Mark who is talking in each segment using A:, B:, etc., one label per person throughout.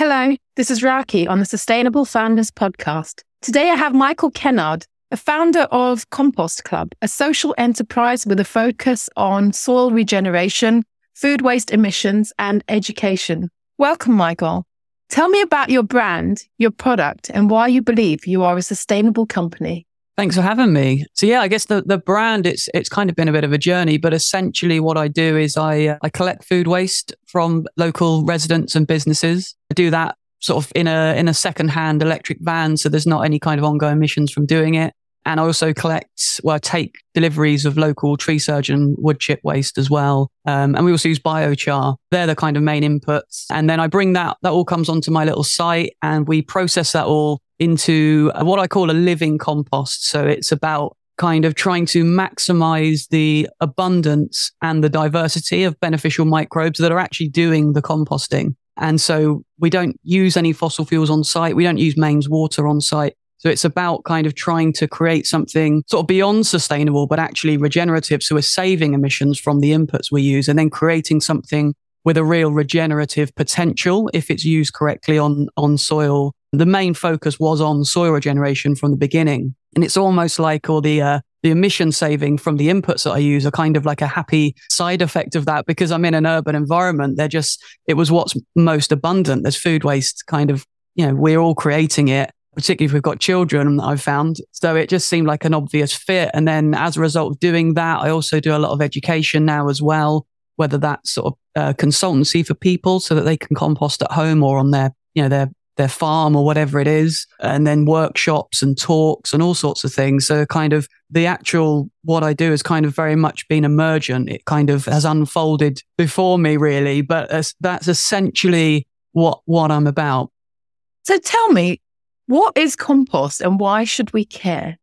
A: Hello, this is Raakhee on the Sustainable Founders Podcast. Today I have Michael Kennard, a founder of Compost Club, a social enterprise with a focus on soil regeneration, food waste emissions, and education. Welcome, Michael. Tell me about your brand, your product, and why you believe you are a sustainable company.
B: Thanks for having me. So yeah, I guess the, the brand it's it's kind of been a bit of a journey, but essentially what I do is I uh, I collect food waste from local residents and businesses. I do that sort of in a in a second hand electric van, so there's not any kind of ongoing emissions from doing it. And I also collect, well, I take deliveries of local tree surgeon wood chip waste as well. Um, and we also use biochar. They're the kind of main inputs. And then I bring that, that all comes onto my little site and we process that all into uh, what I call a living compost. So it's about kind of trying to maximize the abundance and the diversity of beneficial microbes that are actually doing the composting. And so we don't use any fossil fuels on site. We don't use mains water on site. So it's about kind of trying to create something sort of beyond sustainable, but actually regenerative. So we're saving emissions from the inputs we use and then creating something with a real regenerative potential if it's used correctly on, on soil. The main focus was on soil regeneration from the beginning. And it's almost like all the, uh, the emission saving from the inputs that I use are kind of like a happy side effect of that because I'm in an urban environment. They're just, it was what's most abundant. There's food waste kind of, you know, we're all creating it particularly if we've got children, I've found. So it just seemed like an obvious fit. And then as a result of doing that, I also do a lot of education now as well, whether that's sort of uh, consultancy for people so that they can compost at home or on their, you know, their, their farm or whatever it is. And then workshops and talks and all sorts of things. So kind of the actual, what I do has kind of very much been emergent. It kind of has unfolded before me really, but that's essentially what, what I'm about.
A: So tell me, what is compost and why should we care?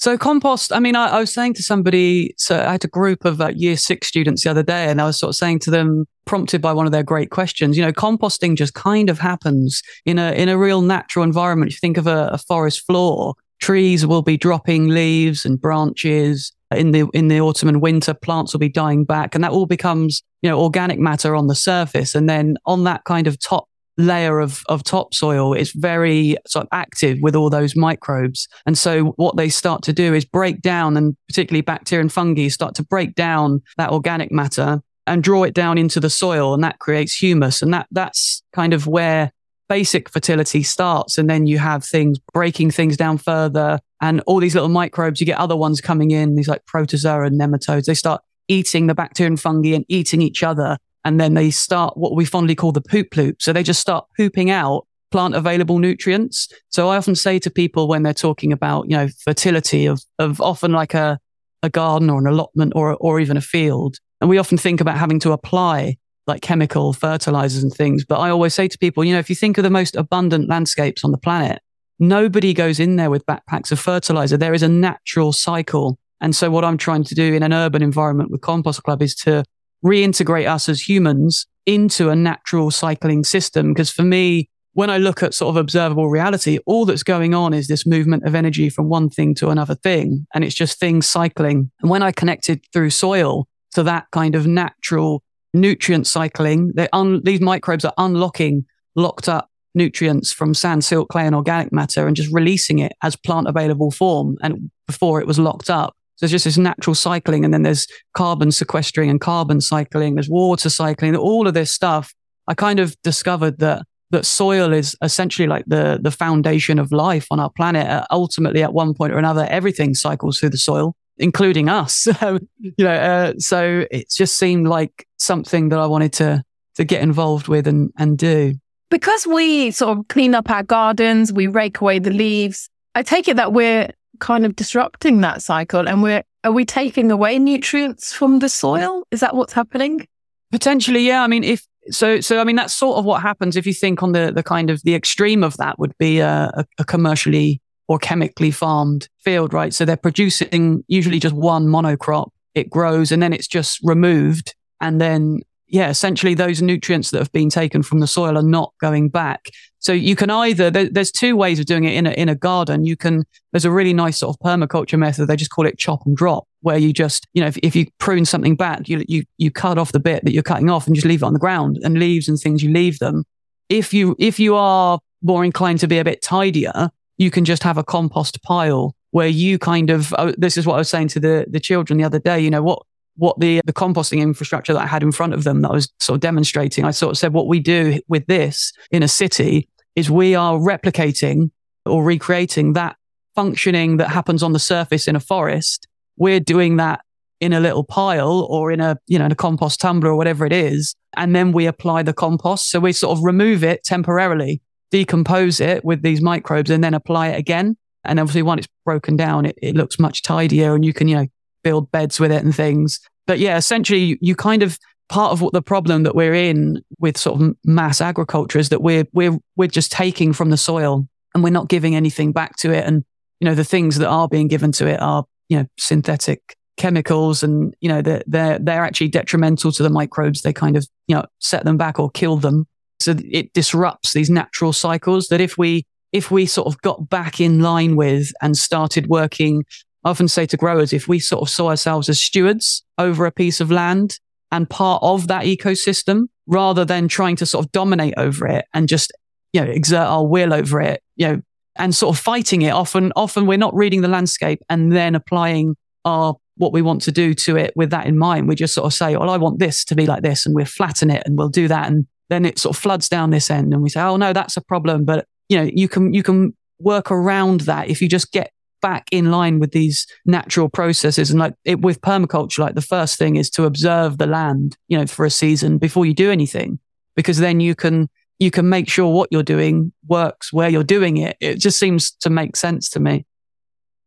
B: So compost, I mean, I, I, was saying to somebody, so I had a group of uh, year six students the other day, and I was sort of saying to them, prompted by one of their great questions, you know, composting just kind of happens in a, in a real natural environment. If you think of a, a forest floor, trees will be dropping leaves and branches in the, in the autumn and winter, plants will be dying back and that all becomes, you know, organic matter on the surface. And then on that kind of top layer of, of topsoil is very sort of active with all those microbes. And so what they start to do is break down and particularly bacteria and fungi start to break down that organic matter and draw it down into the soil and that creates humus. And that, that's kind of where basic fertility starts. And then you have things breaking things down further and all these little microbes, you get other ones coming in, these like protozoa and nematodes. They start eating the bacteria and fungi and eating each other and then they start what we fondly call the poop loop. So they just start pooping out plant available nutrients. So I often say to people when they're talking about, you know, fertility of, of often like a, a garden or an allotment or, or even a field. And we often think about having to apply like chemical fertilizers and things. But I always say to people, you know, if you think of the most abundant landscapes on the planet, nobody goes in there with backpacks of fertilizer. There is a natural cycle. And so what I'm trying to do in an urban environment with Compost Club is to reintegrate us as humans into a natural cycling system. Because for me, when I look at sort of observable reality, all that's going on is this movement of energy from one thing to another thing. And it's just things cycling. And when I connected through soil to that kind of natural nutrient cycling, un- these microbes are unlocking locked up nutrients from sand, silt, clay, and organic matter and just releasing it as plant available form. And before it was locked up. There's just this natural cycling and then there's carbon sequestering and carbon cycling. There's water cycling, all of this stuff. I kind of discovered that that soil is essentially like the the foundation of life on our planet. Uh, ultimately, at one point or another, everything cycles through the soil, including us. So you know, uh, so it just seemed like something that I wanted to to get involved with and and do.
A: Because we sort of clean up our gardens, we rake away the leaves. I take it that we're kind of disrupting that cycle and we're are we taking away nutrients from the soil? Is that what's happening?
B: Potentially yeah. I mean if so so i mean that's sort of what happens if you think on the the kind of the extreme of that would be a, a commercially or chemically farmed field right? So they're producing usually just one monocrop. It grows and then it's just removed and then yeah, essentially those nutrients that have been taken from the soil are not going back. So you can either, there, there's two ways of doing it in a, in a garden. You can, there's a really nice sort of permaculture method. They just call it chop and drop where you just, you know, if, if you prune something back, you, you, you cut off the bit that you're cutting off and just leave it on the ground and leaves and things, you leave them. if you, if you are more inclined to be a bit tidier, you can just have a compost pile where you kind of, oh, this is what I was saying to the, the children the other day, you know, what, what the, the composting infrastructure that I had in front of them that I was sort of demonstrating. I sort of said, what we do with this in a city is we are replicating or recreating that functioning that happens on the surface in a forest. We're doing that in a little pile or in a, you know, in a compost tumbler or whatever it is. And then we apply the compost. So we sort of remove it temporarily, decompose it with these microbes and then apply it again. And obviously once it's broken down, it, it looks much tidier and you can, you know, build beds with it and things. But yeah, essentially you, kind of part of what the problem that we're in with sort of mass agriculture is that we're we're we're just taking from the soil and we're not giving anything back to it. And you know the things that are being given to it are you know synthetic chemicals and you know they're they're they're actually detrimental to the microbes. They kind of you know set them back or kill them. So it disrupts these natural cycles that if we if we sort of got back in line with and started working I often say to growers, if we sort of saw ourselves as stewards over a piece of land and part of that ecosystem rather than trying to sort of dominate over it and just, you know, exert our will over it, you know, and sort of fighting it. Often, often we're not reading the landscape and then applying our, what we want to do to it with that in mind. We just sort of say, well, I want this to be like this and we'll flatten it and we'll do that. And then it sort of floods down this end and we say, oh no, that's a problem. But, you know, you can, you can work around that if you just get back in line with these natural processes. And like it, with permaculture, like the first thing is to observe the land, you know, for a season before you do anything, because then you can, you can make sure what you're doing works where you're doing it. It just seems to make sense to me.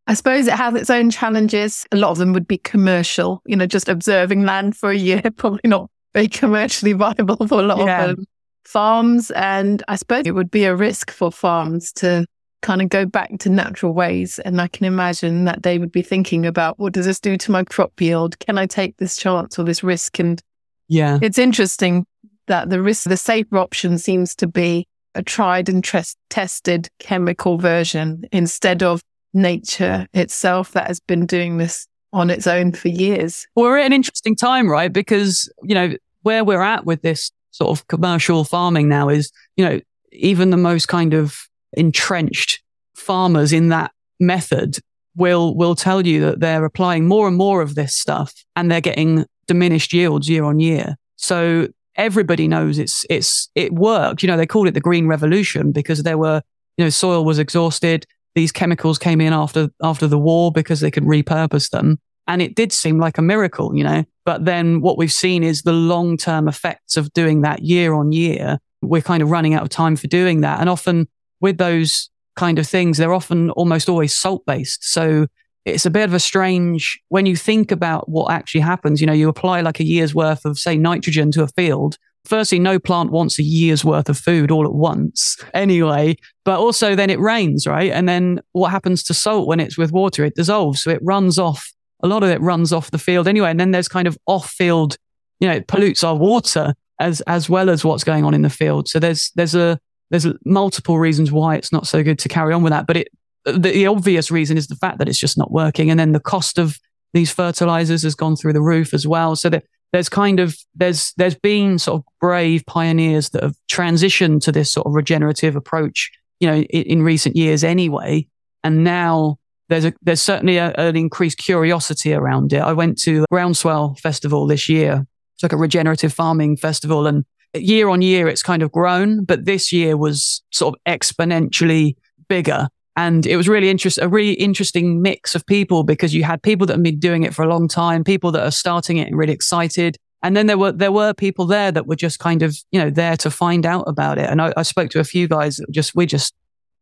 A: I suppose it has its own challenges. A lot of them would be commercial, you know, just observing land for a year, probably not very commercially viable for a lot yeah. of um, farms. And I suppose it would be a risk for farms to kind of go back to natural ways. And I can imagine that they would be thinking about what does this do to my crop yield? Can I take this chance or this risk? And
B: yeah,
A: it's interesting that the risk, the safer option seems to be a tried and trest- tested chemical version instead of nature itself that has been doing this on its own for years.
B: We're at an interesting time, right? Because, you know, where we're at with this sort of commercial farming now is, you know, even the most kind of entrenched farmers in that method will will tell you that they're applying more and more of this stuff and they're getting diminished yields year on year. So everybody knows it's it's it worked. You know, they called it the green revolution because there were, you know, soil was exhausted. These chemicals came in after after the war because they could repurpose them. And it did seem like a miracle, you know. But then what we've seen is the long term effects of doing that year on year. We're kind of running out of time for doing that. And often with those kind of things, they're often almost always salt based. So it's a bit of a strange when you think about what actually happens. You know, you apply like a year's worth of, say, nitrogen to a field. Firstly, no plant wants a year's worth of food all at once anyway, but also then it rains, right? And then what happens to salt when it's with water? It dissolves. So it runs off, a lot of it runs off the field anyway. And then there's kind of off field, you know, it pollutes our water as, as well as what's going on in the field. So there's, there's a, there's multiple reasons why it's not so good to carry on with that. But it, the, the obvious reason is the fact that it's just not working. And then the cost of these fertilizers has gone through the roof as well. So that there's kind of, there's, there's been sort of brave pioneers that have transitioned to this sort of regenerative approach, you know, in, in recent years anyway. And now there's a, there's certainly a, an increased curiosity around it. I went to Groundswell Festival this year. It's like a regenerative farming festival and year on year, it's kind of grown, but this year was sort of exponentially bigger. And it was really interesting, a really interesting mix of people because you had people that have been doing it for a long time, people that are starting it and really excited. And then there were, there were people there that were just kind of, you know, there to find out about it. And I, I spoke to a few guys that just, we're just,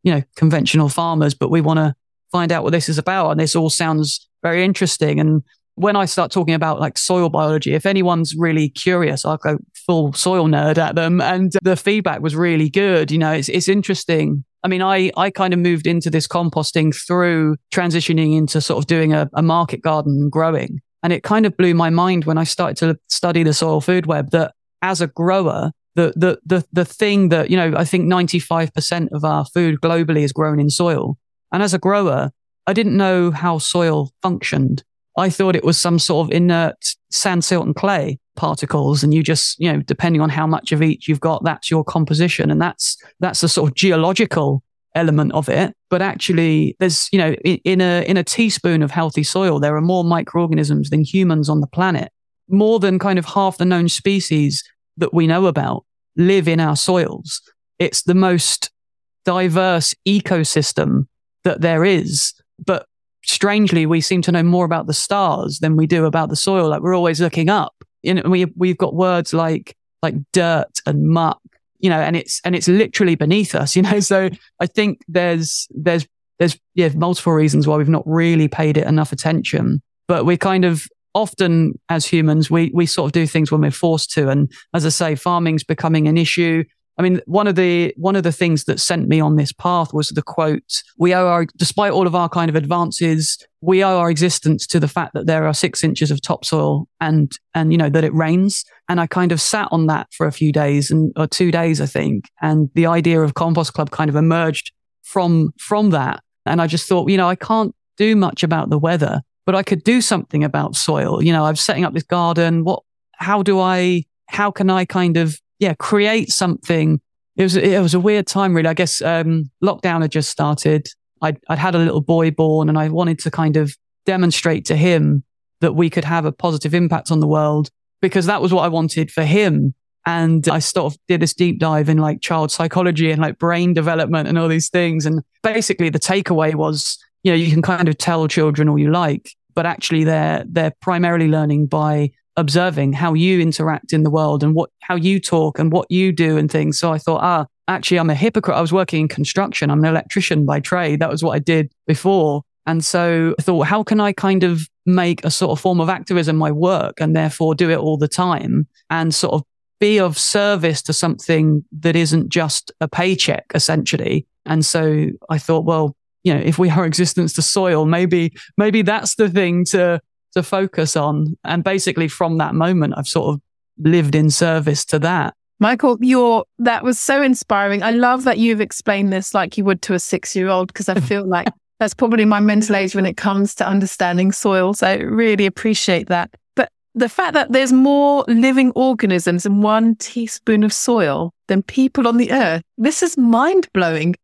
B: you know, conventional farmers, but we want to find out what this is about. And this all sounds very interesting. And when I start talking about like soil biology, if anyone's really curious, I'll go full soil nerd at them. And the feedback was really good. You know, it's, it's interesting. I mean, I, I kind of moved into this composting through transitioning into sort of doing a, a market garden and growing. And it kind of blew my mind when I started to study the soil food web that as a grower, the, the, the, the thing that, you know, I think 95% of our food globally is grown in soil. And as a grower, I didn't know how soil functioned. I thought it was some sort of inert sand, silt and clay particles. And you just, you know, depending on how much of each you've got, that's your composition. And that's, that's the sort of geological element of it. But actually there's, you know, in a, in a teaspoon of healthy soil, there are more microorganisms than humans on the planet. More than kind of half the known species that we know about live in our soils. It's the most diverse ecosystem that there is. But strangely, we seem to know more about the stars than we do about the soil. Like we're always looking up. You know, we, we've got words like, like dirt and muck, you know, and it's, and it's literally beneath us, you know? So I think there's, there's, there's, yeah, multiple reasons why we've not really paid it enough attention, but we're kind of often as humans, we, we sort of do things when we're forced to. And as I say, farming's becoming an issue. I mean, one of the one of the things that sent me on this path was the quote: "We owe our, despite all of our kind of advances, we owe our existence to the fact that there are six inches of topsoil and and you know that it rains." And I kind of sat on that for a few days and or two days, I think, and the idea of Compost Club kind of emerged from from that. And I just thought, you know, I can't do much about the weather, but I could do something about soil. You know, I'm setting up this garden. What? How do I? How can I kind of yeah, create something. It was it was a weird time, really. I guess um, lockdown had just started. I'd, I'd had a little boy born, and I wanted to kind of demonstrate to him that we could have a positive impact on the world because that was what I wanted for him. And I sort of did this deep dive in like child psychology and like brain development and all these things. And basically the takeaway was, you know, you can kind of tell children all you like, but actually they're, they're primarily learning by observing how you interact in the world and what how you talk and what you do and things. So I thought, ah, actually, I'm a hypocrite. I was working in construction. I'm an electrician by trade. That was what I did before. And so I thought, how can I kind of make a sort of form of activism my work and therefore do it all the time and sort of be of service to something that isn't just a paycheck, essentially. And so I thought, well, you know, if we are existence to soil, maybe, maybe that's the thing to to focus on. And basically from that moment, I've sort of lived in service to that.
A: Michael, your that was so inspiring. I love that you've explained this like you would to a six year old because I feel like that's probably my mental age when it comes to understanding soil. So I really appreciate that. But the fact that there's more living organisms in one teaspoon of soil than people on the earth, this is mind blowing.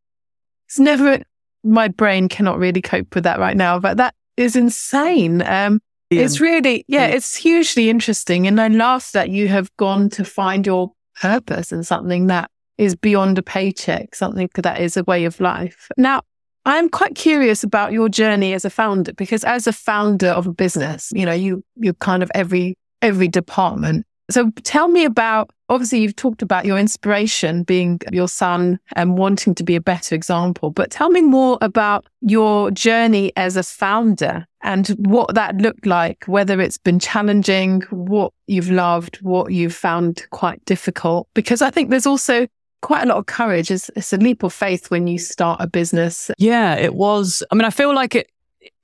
A: It's never, my brain cannot really cope with that right now, but that is insane. Um, it's really, yeah, it's hugely interesting. And I love that you have gone to find your purpose and something that is beyond a paycheck, something that is a way of life. Now, I'm quite curious about your journey as a founder because as a founder of a business, you know, you you're kind of every every department. So tell me about obviously you've talked about your inspiration being your son and wanting to be a better example, but tell me more about your journey as a founder and what that looked like, whether it's been challenging, what you've loved, what you've found quite difficult, because I think there's also quite a lot of courage. It's, it's a leap of faith when you start a business.
B: Yeah, it was. I mean, I feel like it,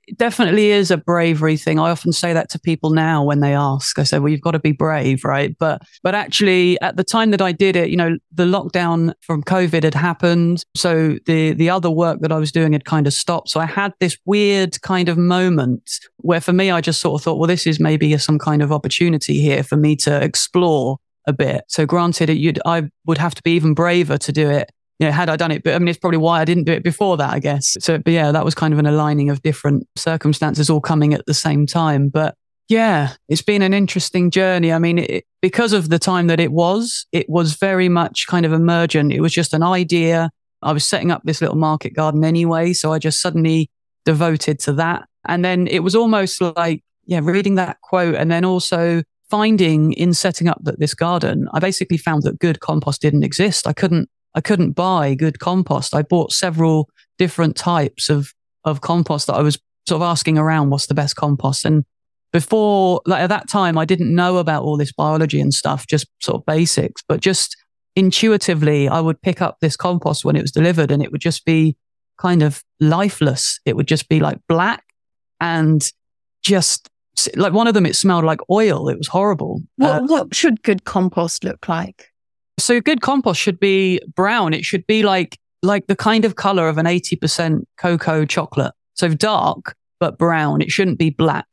B: it definitely is a bravery thing. I often say that to people now when they ask. I say, well, you've got to be brave, right? But, but actually at the time that I did it, you know, the lockdown from COVID had happened. So the, the other work that I was doing had kind of stopped. So I had this weird kind of moment where for me, I just sort of thought, well, this is maybe some kind of opportunity here for me to explore a bit. So granted, I would have to be even braver to do it you know, had I done it, but I mean, it's probably why I didn't do it before that, I guess. So, but yeah, that was kind of an aligning of different circumstances all coming at the same time. But yeah, it's been an interesting journey. I mean, it, because of the time that it was, it was very much kind of emergent. It was just an idea. I was setting up this little market garden anyway. So I just suddenly devoted to that. And then it was almost like, yeah, reading that quote and then also finding in setting up that this garden, I basically found that good compost didn't exist. I couldn't I couldn't buy good compost. I bought several different types of, of compost that I was sort of asking around what's the best compost. And before, like at that time, I didn't know about all this biology and stuff, just sort of basics, but just intuitively, I would pick up this compost when it was delivered and it would just be kind of lifeless. It would just be like black and just like one of them, it smelled like oil. It was horrible.
A: What, uh, what should good compost look like?
B: So good compost should be brown. It should be like like the kind of color of an 80% cocoa chocolate. So dark but brown. It shouldn't be black.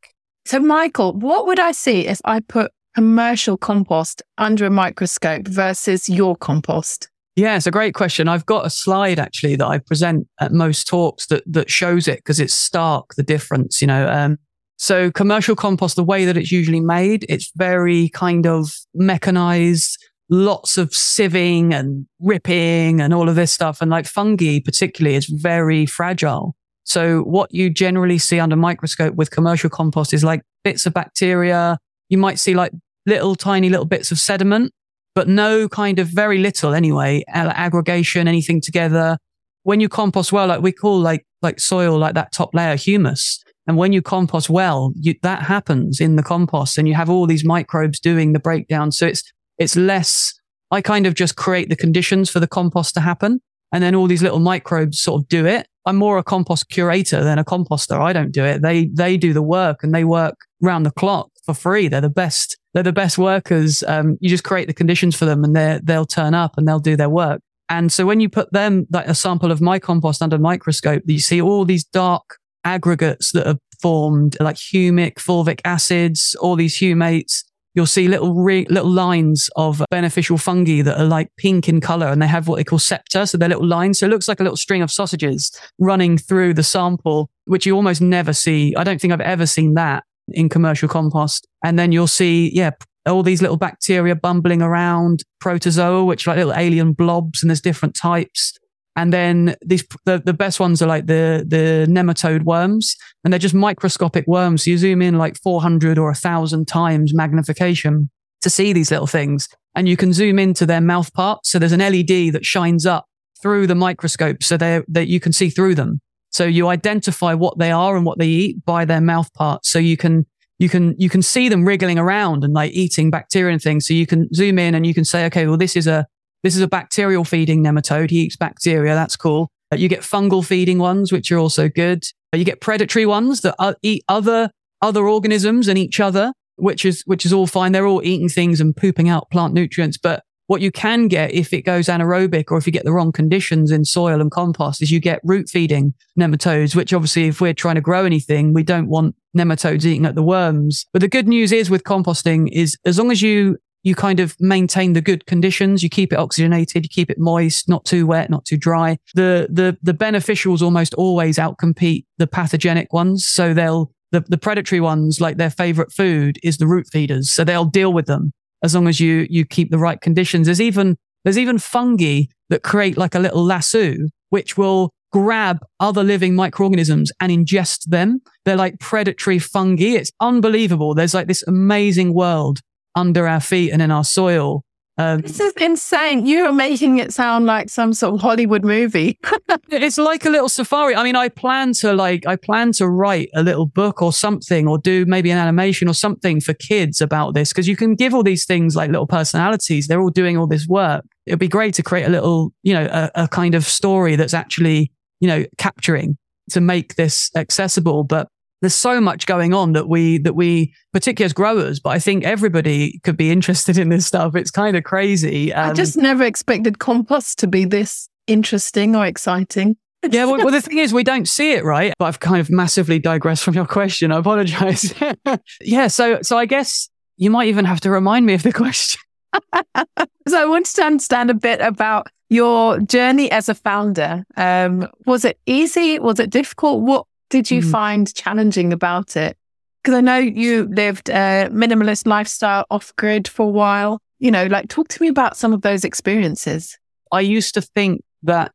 A: So, Michael, what would I see if I put commercial compost under a microscope versus your compost?
B: Yeah, it's a great question. I've got a slide actually that I present at most talks that that shows it because it's stark the difference. You know, um, so commercial compost, the way that it's usually made, it's very kind of mechanized, lots of sieving and ripping and all of this stuff. And like fungi, particularly, is very fragile. So what you generally see under microscope with commercial compost is like bits of bacteria. You might see like little tiny little bits of sediment, but no kind of very little anyway, aggregation, anything together. When you compost well, like we call like, like soil, like that top layer humus. And when you compost well, you, that happens in the compost and you have all these microbes doing the breakdown. So it's, it's less, I kind of just create the conditions for the compost to happen. And then all these little microbes sort of do it. I'm more a compost curator than a composter. I don't do it. They, they do the work and they work round the clock for free. They're the best. They're the best workers. Um, you just create the conditions for them and they they'll turn up and they'll do their work. And so when you put them, like a sample of my compost under microscope, you see all these dark aggregates that are formed, like humic, fulvic acids, all these humates. You'll see little re- little lines of beneficial fungi that are like pink in color, and they have what they call septa, so they're little lines. So it looks like a little string of sausages running through the sample, which you almost never see. I don't think I've ever seen that in commercial compost. And then you'll see, yeah, all these little bacteria bumbling around, protozoa, which are like little alien blobs, and there's different types. And then these, the, the best ones are like the, the nematode worms and they're just microscopic worms. So you zoom in like 400 or a thousand times magnification to see these little things and you can zoom into their mouth parts. So there's an LED that shines up through the microscope so that you can see through them. So you identify what they are and what they eat by their mouth parts. So you can, you can, you can see them wriggling around and like eating bacteria and things. So you can zoom in and you can say, okay, well, this is a, this is a bacterial feeding nematode. He eats bacteria. That's cool. Uh, you get fungal feeding ones, which are also good. Uh, you get predatory ones that uh, eat other, other organisms and each other, which is, which is all fine. They're all eating things and pooping out plant nutrients. But what you can get if it goes anaerobic or if you get the wrong conditions in soil and compost is you get root feeding nematodes, which obviously if we're trying to grow anything, we don't want nematodes eating at the worms. But the good news is with composting is as long as you you kind of maintain the good conditions. You keep it oxygenated, you keep it moist, not too wet, not too dry. The, the, the beneficials almost always outcompete the pathogenic ones. So they'll, the, the predatory ones, like their favorite food is the root feeders. So they'll deal with them as long as you, you keep the right conditions. There's even, there's even fungi that create like a little lasso, which will grab other living microorganisms and ingest them. They're like predatory fungi. It's unbelievable. There's like this amazing world under our feet and in our soil.
A: Um, this is insane. You are making it sound like some sort of Hollywood movie.
B: it's like a little safari. I mean, I plan to like, I plan to write a little book or something or do maybe an animation or something for kids about this because you can give all these things like little personalities. They're all doing all this work. It'd be great to create a little, you know, a, a kind of story that's actually, you know, capturing to make this accessible. But there's so much going on that we that we particularly as growers but i think everybody could be interested in this stuff. It's kind of crazy
A: um, i just never expected compost to be this interesting or exciting.
B: Yeah well, well, the thing is we don't see it right? But i've kind of massively digressed from your question. I apologize. Yeah so so i guess you might even have to remind me of the question.
A: So i wanted to understand a bit about your journey as a founder. Um, was it easy? Was it difficult? What did you mm. find challenging about it? Because I know you lived a minimalist lifestyle off grid for a while. You know, like talk to me about some of those experiences.
B: I used to think that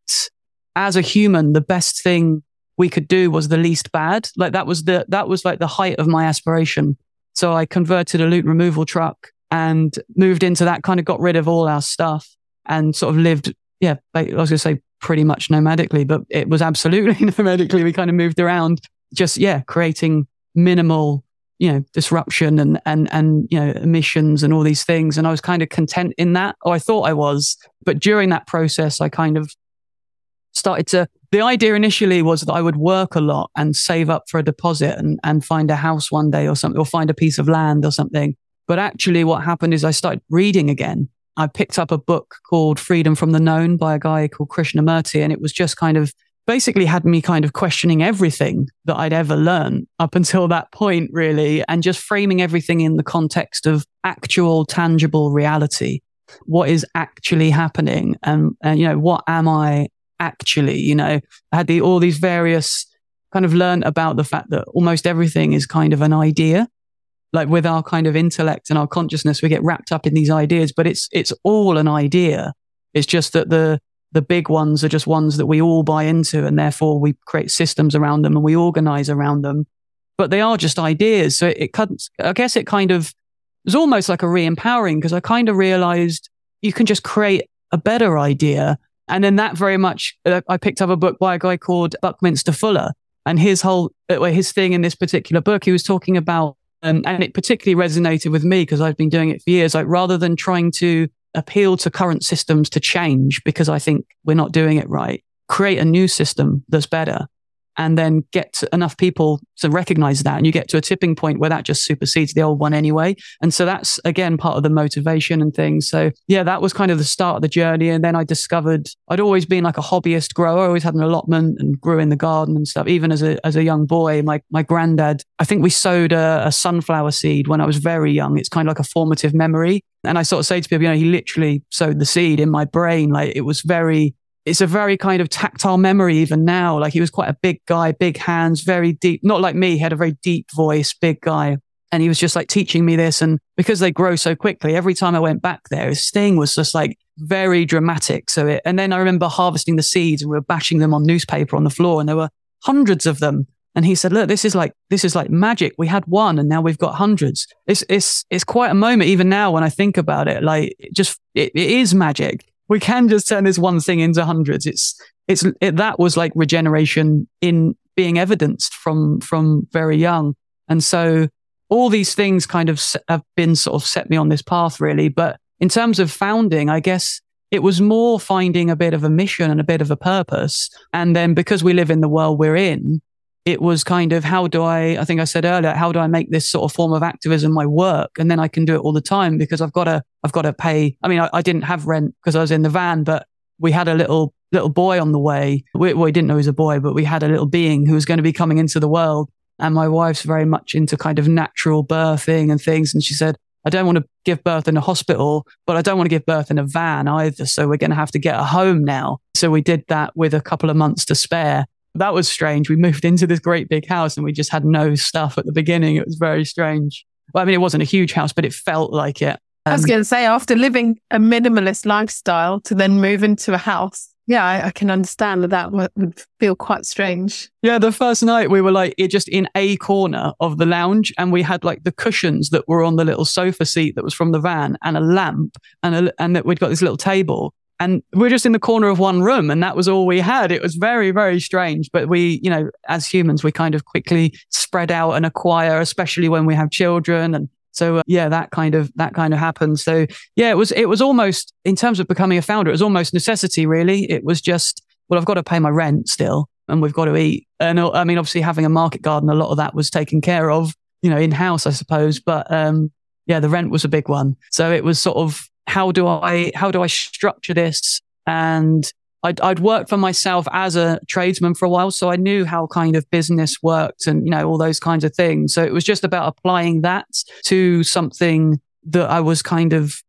B: as a human, the best thing we could do was the least bad. Like that was the, that was like the height of my aspiration. So I converted a Luton removal truck and moved into that, kind of got rid of all our stuff and sort of lived, yeah, I was going to say pretty much nomadically, but it was absolutely nomadically. We kind of moved around just, yeah, creating minimal, you know, disruption and, and, and, you know, emissions and all these things. And I was kind of content in that, or I thought I was. But during that process, I kind of started to, the idea initially was that I would work a lot and save up for a deposit and, and find a house one day or something, or find a piece of land or something. But actually what happened is I started reading again I picked up a book called Freedom from the Known by a guy called Krishnamurti. And it was just kind of basically had me kind of questioning everything that I'd ever learned up until that point, really, and just framing everything in the context of actual, tangible reality. What is actually happening? And, and you know, what am I actually? You know, I had the, all these various kind of learned about the fact that almost everything is kind of an idea. Like with our kind of intellect and our consciousness, we get wrapped up in these ideas, but it's, it's all an idea. It's just that the, the big ones are just ones that we all buy into and therefore we create systems around them and we organize around them. But they are just ideas. So it, it I guess it kind of was almost like a re-empowering because I kind of realized you can just create a better idea. And then that very much, uh, I picked up a book by a guy called Buckminster Fuller and his whole, uh, his thing in this particular book, he was talking about, um, and it particularly resonated with me because I've been doing it for years. Like rather than trying to appeal to current systems to change because I think we're not doing it right. Create a new system that's better and then get enough people to recognize that. And you get to a tipping point where that just supersedes the old one anyway. And so that's again part of the motivation and things. So yeah, that was kind of the start of the journey. And then I discovered I'd always been like a hobbyist grower, always had an allotment and grew in the garden and stuff. Even as a, as a young boy, my, my granddad, I think we sowed a, a sunflower seed when I was very young. It's kind of like a formative memory. And I sort of say to people, you know, he literally sowed the seed in my brain. Like it was very, it's a very kind of tactile memory even now. Like he was quite a big guy, big hands, very deep, not like me. He had a very deep voice, big guy. And he was just like teaching me this. And because they grow so quickly, every time I went back there, his sting was just like very dramatic. So it, and then I remember harvesting the seeds and we were bashing them on newspaper on the floor and there were hundreds of them. And he said, look, this is like, this is like magic. We had one and now we've got hundreds. It's, it's, it's quite a moment even now when I think about it. Like it just, it, it is magic we can just turn this one thing into hundreds. It's, it's, it, that was like regeneration in being evidenced from, from very young. And so all these things kind of have been sort of set me on this path really. But in terms of founding, I guess it was more finding a bit of a mission and a bit of a purpose. And then because we live in the world we're in, it was kind of how do I, I think I said earlier, how do I make this sort of form of activism my work? And then I can do it all the time because I've got to, I've got to pay. I mean, I, I didn't have rent because I was in the van, but we had a little, little boy on the way. We, well, we didn't know he was a boy, but we had a little being who was going to be coming into the world. And my wife's very much into kind of natural birthing and things. And she said, I don't want to give birth in a hospital, but I don't want to give birth in a van either. So we're going to have to get a home now. So we did that with a couple of months to spare that was strange. We moved into this great big house and we just had no stuff at the beginning. It was very strange. Well, I mean, it wasn't a huge house, but it felt like it.
A: Um, I was um, going to say, after living a minimalist lifestyle to then move into a house, yeah, I, I, can understand that that would, would feel quite strange.
B: Yeah, the first night we were like it just in a corner of the lounge, and we had like the cushions that were on the little sofa seat that was from the van, and a lamp, and a, and that we'd got this little table, and we're just in the corner of one room and that was all we had. It was very very strange but we you know as humans we kind of quickly spread out and acquire especially when we have children. And so uh, yeah that kind of that kind of happened. So yeah it was it was almost in terms of becoming a founder it was almost necessity really. It was just well i've got to pay my rent still and we've got to eat. And uh, i mean obviously having a market garden a lot of that was taken care of you know in house i suppose. But um yeah the rent was a big one. So it was sort of how do I how do I structure this? And I'd, I'd worked for myself as a tradesman for a while, so I knew how kind of business worked and you know all those kinds of things. So it was just about applying that to something that I was kind of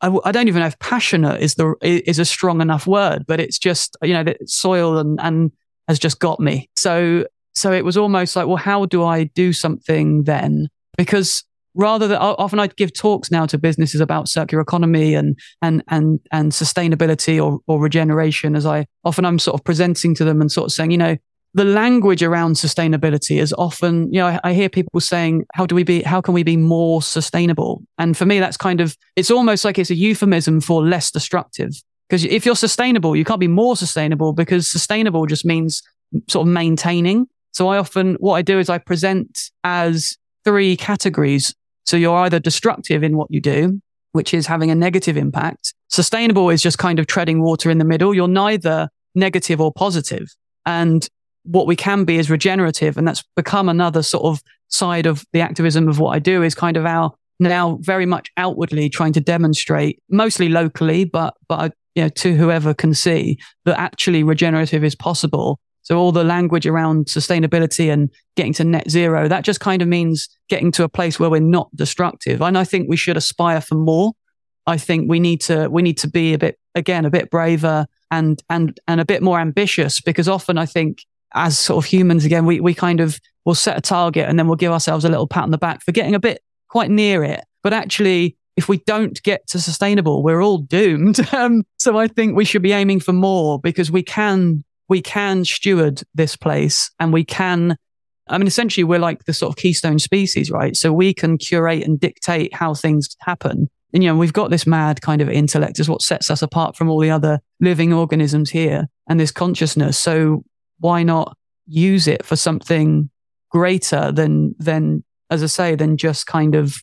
B: I w- I don't even know if passionate is the is a strong enough word, but it's just you know soil and and has just got me. So so it was almost like, well, how do I do something then? Because rather than often I'd give talks now to businesses about circular economy and and and and sustainability or or regeneration as I often I'm sort of presenting to them and sort of saying, you know, the language around sustainability is often, you know, I, I, hear people saying, how do we be, how can we be more sustainable? And for me, that's kind of, it's almost like it's a euphemism for less destructive. Because if you're sustainable, you can't be more sustainable because sustainable just means sort of maintaining. So I often, what I do is I present as three categories so you're either destructive in what you do, which is having a negative impact. Sustainable is just kind of treading water in the middle. You're neither negative or positive. And what we can be is regenerative. And that's become another sort of side of the activism of what I do is kind of our now very much outwardly trying to demonstrate mostly locally, but, but, you know, to whoever can see that actually regenerative is possible So all the language around sustainability and getting to net zero, that just kind of means getting to a place where we're not destructive. And I think we should aspire for more. I think we need to, we need to be a bit, again, a bit braver and, and, and a bit more ambitious because often I think as sort of humans, again, we, we kind of will set a target and then we'll give ourselves a little pat on the back for getting a bit quite near it. But actually, if we don't get to sustainable, we're all doomed. Um, so I think we should be aiming for more because we can we can steward this place and we can I mean, essentially, we're like the sort of keystone species, right? So we can curate and dictate how things happen. And, you know, we've got this mad kind of intellect is what sets us apart from all the other living organisms here and this consciousness. So why not use it for something greater than, than, as I say, than just kind of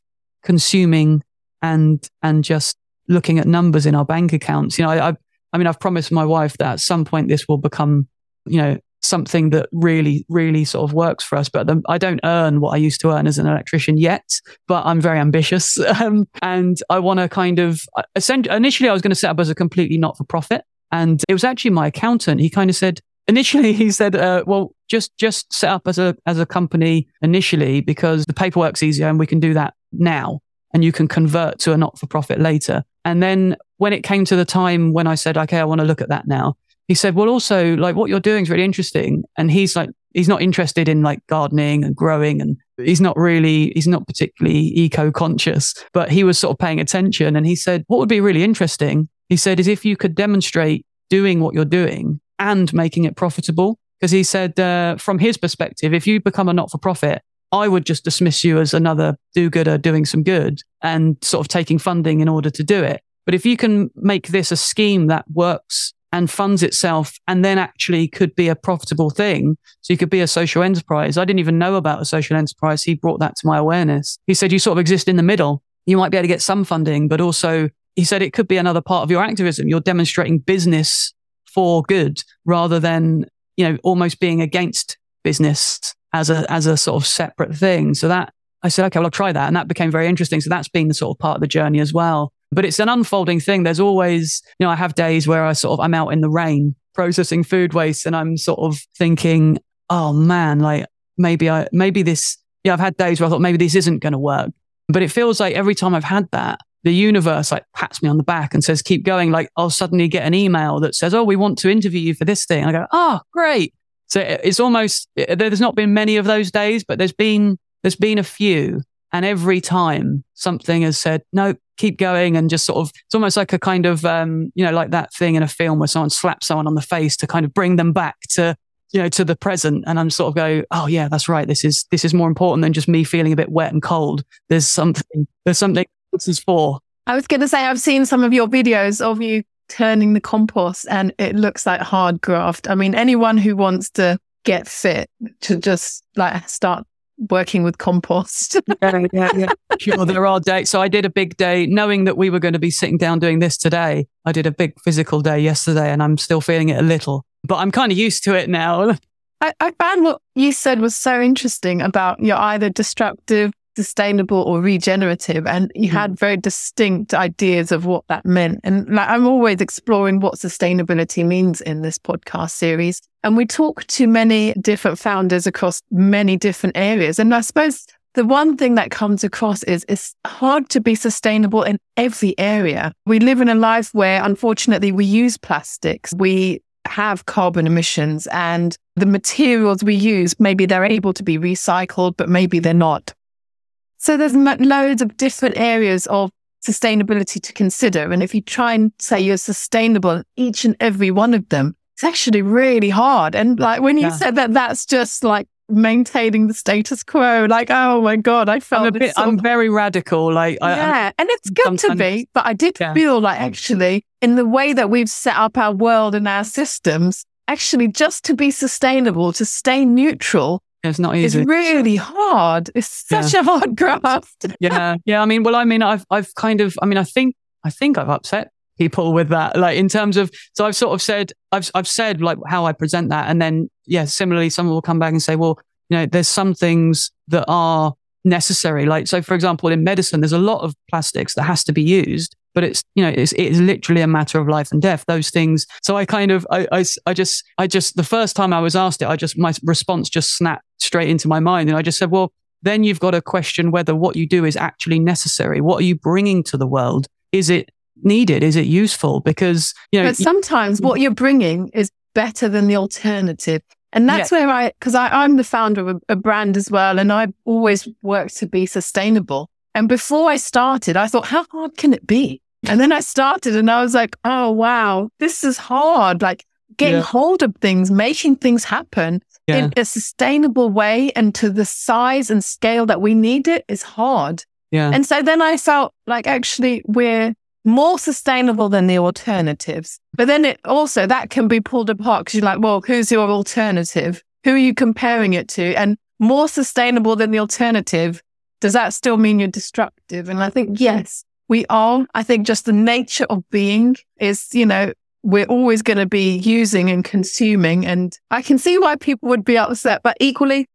B: consuming and, and just looking at numbers in our bank accounts? You know, I, I I mean, I've promised my wife that at some point this will become, you know, something that really, really sort of works for us. But the, I don't earn what I used to earn as an electrician yet, but I'm very ambitious. Um, and I want to kind of, uh, initially I was going to set up as a completely not for profit. And it was actually my accountant. He kind of said, initially he said, uh, well, just, just set up as a, as a company initially because the paperwork's easier and we can do that now and you can convert to a not for profit later. And then when it came to the time when I said, okay, I want to look at that now, he said, well, also like what you're doing is really interesting. And he's like, he's not interested in like gardening and growing and he's not really, he's not particularly eco conscious, but he was sort of paying attention. And he said, what would be really interesting, he said, is if you could demonstrate doing what you're doing and making it profitable. Because he said, uh, from his perspective, if you become a not for profit, I would just dismiss you as another do gooder doing some good and sort of taking funding in order to do it. But if you can make this a scheme that works and funds itself and then actually could be a profitable thing. So you could be a social enterprise. I didn't even know about a social enterprise. He brought that to my awareness. He said you sort of exist in the middle. You might be able to get some funding, but also he said it could be another part of your activism. You're demonstrating business for good rather than, you know, almost being against business as a, as a sort of separate thing. So that I said, okay, well, I'll try that. And that became very interesting. So that's been the sort of part of the journey as well. But it's an unfolding thing. There's always, you know, I have days where I sort of, I'm out in the rain processing food waste and I'm sort of thinking, oh man, like maybe I, maybe this, yeah, I've had days where I thought maybe this isn't going to work. But it feels like every time I've had that, the universe like pats me on the back and says, keep going. Like I'll suddenly get an email that says, oh, we want to interview you for this thing. And I go, oh, great. So it's almost, there's not been many of those days, but there's been, there's been a few. And every time something has said, no, keep going and just sort of, it's almost like a kind of, um, you know, like that thing in a film where someone slaps someone on the face to kind of bring them back to, you know, to the present. And I'm sort of go, oh yeah, that's right. This is, this is more important than just me feeling a bit wet and cold. There's something, there's something this is for.
A: I was going to say, I've seen some of your videos of you turning the compost and it looks like hard graft. I mean, anyone who wants to get fit to just like start working with compost.
B: yeah, yeah, yeah. Sure, there are days. So I did a big day knowing that we were going to be sitting down doing this today. I did a big physical day yesterday and I'm still feeling it a little, but I'm kind of used to it now.
A: I, I found what you said was so interesting about you're either destructive sustainable or regenerative and you mm. had very distinct ideas of what that meant and like i'm always exploring what sustainability means in this podcast series and we talk to many different founders across many different areas and i suppose the one thing that comes across is it's hard to be sustainable in every area. We live in a life where unfortunately we use plastics. We have carbon emissions and the materials we use, maybe they're able to be recycled, but maybe they're not. So there's loads of different areas of sustainability to consider. And if you try and say you're sustainable in each and every one of them, it's actually really hard. And like when you yeah. said that, that's just like maintaining the status quo. Like, oh my God, I felt
B: I'm, bit, I'm very radical. Like,
A: yeah, I, and it's good to be, but I did yeah. feel like actually in the way that we've set up our world and our systems, actually just to be sustainable, to stay neutral,
B: it's not easy.
A: It's really hard. It's such yeah. a hard graft.
B: yeah. Yeah. I mean, well, I mean, I've, I've kind of, I mean, I think, I think I've upset people with that. Like in terms of, so I've sort of said, I've, I've said like how I present that. And then, yeah, similarly, someone will come back and say, well, you know, there's some things that are necessary. Like, so for example, in medicine, there's a lot of plastics that has to be used. But it's, you know, it's, it's literally a matter of life and death, those things. So I kind of, I, I, I just, I just, the first time I was asked it, I just, my response just snapped straight into my mind. And I just said, well, then you've got to question whether what you do is actually necessary. What are you bringing to the world? Is it needed? Is it useful? Because, you know,
A: but sometimes what you're bringing is better than the alternative. And that's yeah. where I, because I'm the founder of a, a brand as well, and I've always worked to be sustainable. And before I started, I thought, how hard can it be? And then I started and I was like, oh, wow, this is hard. Like getting yeah. hold of things, making things happen yeah. in a sustainable way and to the size and scale that we need it is hard.
B: Yeah.
A: And so then I felt like actually we're more sustainable than the alternatives. But then it also, that can be pulled apart because you're like, well, who's your alternative? Who are you comparing it to? And more sustainable than the alternative does that still mean you're destructive? And I think, yes, we are. I think just the nature of being is, you know, we're always going to be using and consuming. And I can see why people would be upset, but equally,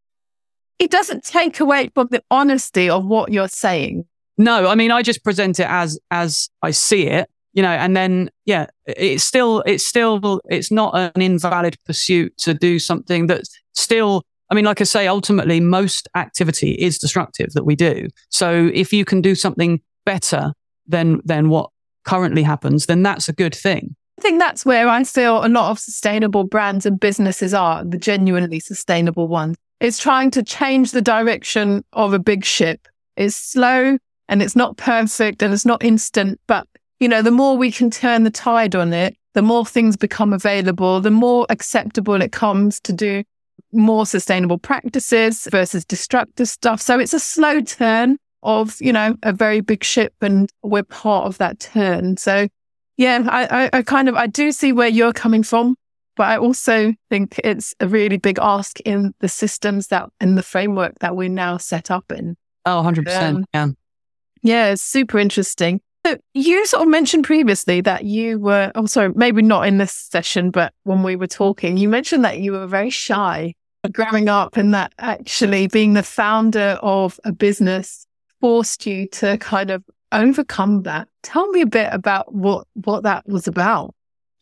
A: it doesn't take away from the honesty of what you're saying.
B: No, I mean, I just present it as, as I see it, you know, and then, yeah, it's still, it's still, it's not an invalid pursuit to do something that's still I mean, like I say, ultimately, most activity is destructive that we do. So if you can do something better than, than what currently happens, then that's a good thing.
A: I think that's where I feel a lot of sustainable brands and businesses are, the genuinely sustainable ones. It's trying to change the direction of a big ship. It's slow and it's not perfect and it's not instant, but you know, the more we can turn the tide on it, the more things become available, the more acceptable it comes to do more sustainable practices versus destructive stuff. So it's a slow turn of, you know, a very big ship and we're part of that turn. So yeah, I, I, I kind of, I do see where you're coming from, but I also think it's a really big ask in the systems that, in the framework that we're now set up in.
B: Oh, 100%. Um, yeah.
A: Yeah, it's super interesting. So you sort of mentioned previously that you were, oh, sorry, maybe not in this session, but when we were talking, you mentioned that you were very shy growing up and that actually being the founder of a business forced you to kind of overcome that. Tell me a bit about what, what that was about.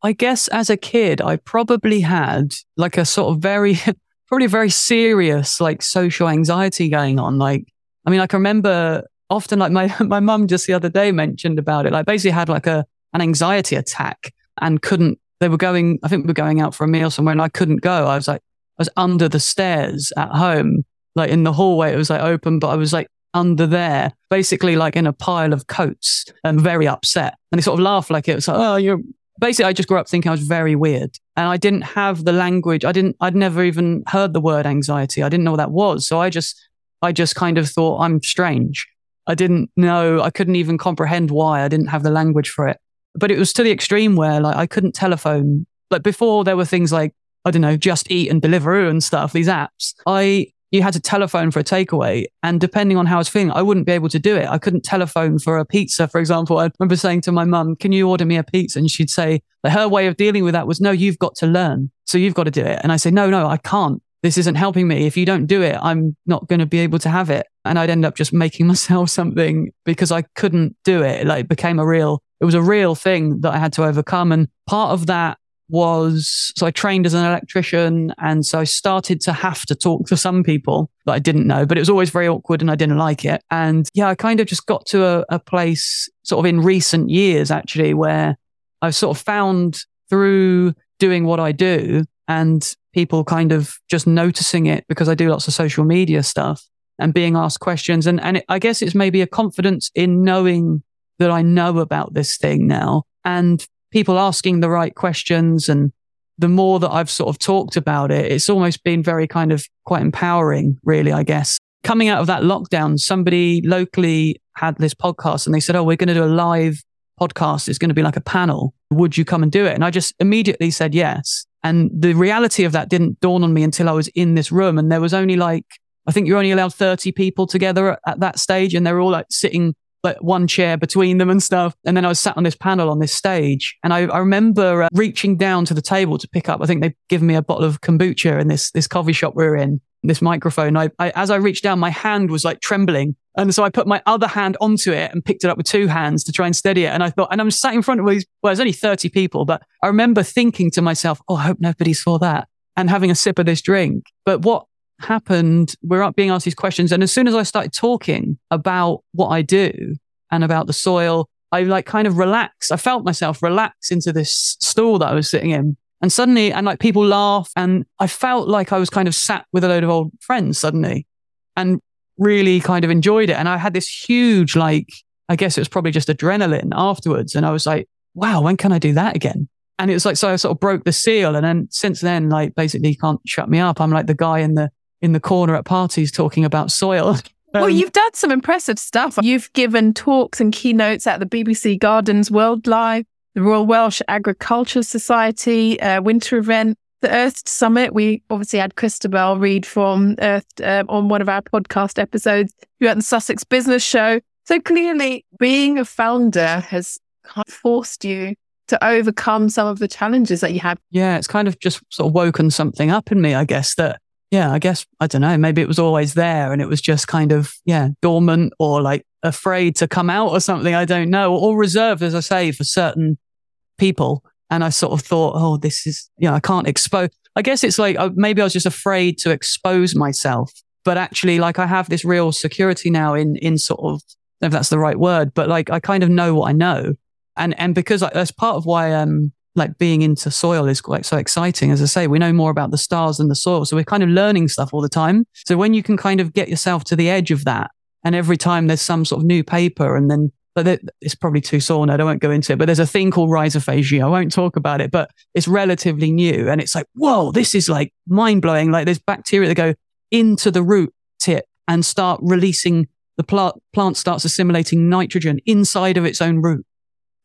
B: I guess as a kid, I probably had like a sort of very, probably very serious like social anxiety going on. Like, I mean, I can remember often like my, my mum just the other day mentioned about it. Like basically had like a, an anxiety attack and couldn't, they were going, I think we were going out for a meal somewhere and I couldn't go. I was like, I was under the stairs at home, like in the hallway. It was like open, but I was like under there, basically like in a pile of coats and very upset. And they sort of laughed like it was like, oh, you're basically, I just grew up thinking I was very weird and I didn't have the language. I didn't, I'd never even heard the word anxiety. I didn't know what that was. So I just, I just kind of thought I'm strange. I didn't know, I couldn't even comprehend why I didn't have the language for it. But it was to the extreme where like I couldn't telephone. Like before there were things like I don't know, just eat and Deliveroo and stuff, these apps, I, you had to telephone for a takeaway. And depending on how I was feeling, I wouldn't be able to do it. I couldn't telephone for a pizza, for example. I remember saying to my mum, can you order me a pizza? And she'd say, her way of dealing with that was, no, you've got to learn. So you've got to do it. And I say, no, no, I can't. This isn't helping me. If you don't do it, I'm not going to be able to have it. And I'd end up just making myself something because I couldn't do it. Like it became a real, it was a real thing that I had to overcome. And part of that was so I trained as an electrician. And so I started to have to talk to some people that I didn't know, but it was always very awkward and I didn't like it. And yeah, I kind of just got to a, a place sort of in recent years, actually, where I've sort of found through doing what I do and people kind of just noticing it because I do lots of social media stuff and being asked questions. And, and it, I guess it's maybe a confidence in knowing that I know about this thing now and people asking the right questions and the more that I've sort of talked about it, it's almost been very kind of quite empowering, really, I guess. Coming out of that lockdown, somebody locally had this podcast and they said, Oh, we're going to do a live podcast. It's going to be like a panel. Would you come and do it? And I just immediately said yes. And the reality of that didn't dawn on me until I was in this room. And there was only like, I think you're only allowed 30 people together at, at that stage. And they were all like sitting like one chair between them and stuff. And then I was sat on this panel on this stage. And I, I remember uh, reaching down to the table to pick up, I think they'd given me a bottle of kombucha in this, this coffee shop we were in, this microphone. I, I, as I reached down, my hand was like trembling. And so I put my other hand onto it and picked it up with two hands to try and steady it. And I thought, and I'm sat in front of these, well, there's only 30 people, but I remember thinking to myself, oh, I hope nobody saw that and having a sip of this drink. But what happened, we're being asked these questions. And as soon as I started talking about what I do and about the soil, I like kind of relaxed. I felt myself relax into this stool that I was sitting in. And suddenly, and like people laugh and I felt like I was kind of sat with a load of old friends suddenly and really kind of enjoyed it. And I had this huge, like, I guess it was probably just adrenaline afterwards. And I was like, wow, when can I do that again? And it was like, so I sort of broke the seal. And then since then, like basically you can't shut me up. I'm like the guy in the, in the corner at parties talking about soil.
A: well, um, you've done some impressive stuff. You've given talks and keynotes at the BBC Gardeners' World Live, the Royal Welsh Agriculture Society uh, winter event, the Earth Summit. We obviously had Christabel Reid from Earth uh, on one of our podcast episodes. You at the Sussex Business Show. So clearly, being a founder has kind of forced you to overcome some of the challenges that you have.
B: Yeah, it's kind of just sort of woken something up in me, I guess, that, yeah, I guess, I don't know, maybe it was always there and it was just kind of, yeah, dormant or like afraid to come out or something. I don't know, or reserved, as I say, for certain people. And I sort of thought, oh, this is, you know, I can't expose. I guess it's like uh, maybe I was just afraid to expose myself, but actually, like I have this real security now in, in sort of, if that's the right word, but like I kind of know what I know and and because like, that's part of why um like being into soil is quite so exciting. As I say, we know more about the stars than the soil, so we're kind of learning stuff all the time. So when you can kind of get yourself to the edge of that, and every time there's some sort of new paper, and then but it's probably too sore I won't go into it, but there's a thing called rhizophagia. I won't talk about it, but it's relatively new. And it's like, whoa, this is like mind blowing. Like there's bacteria that go into the root tip and start releasing the plant, plant starts assimilating nitrogen inside of its own root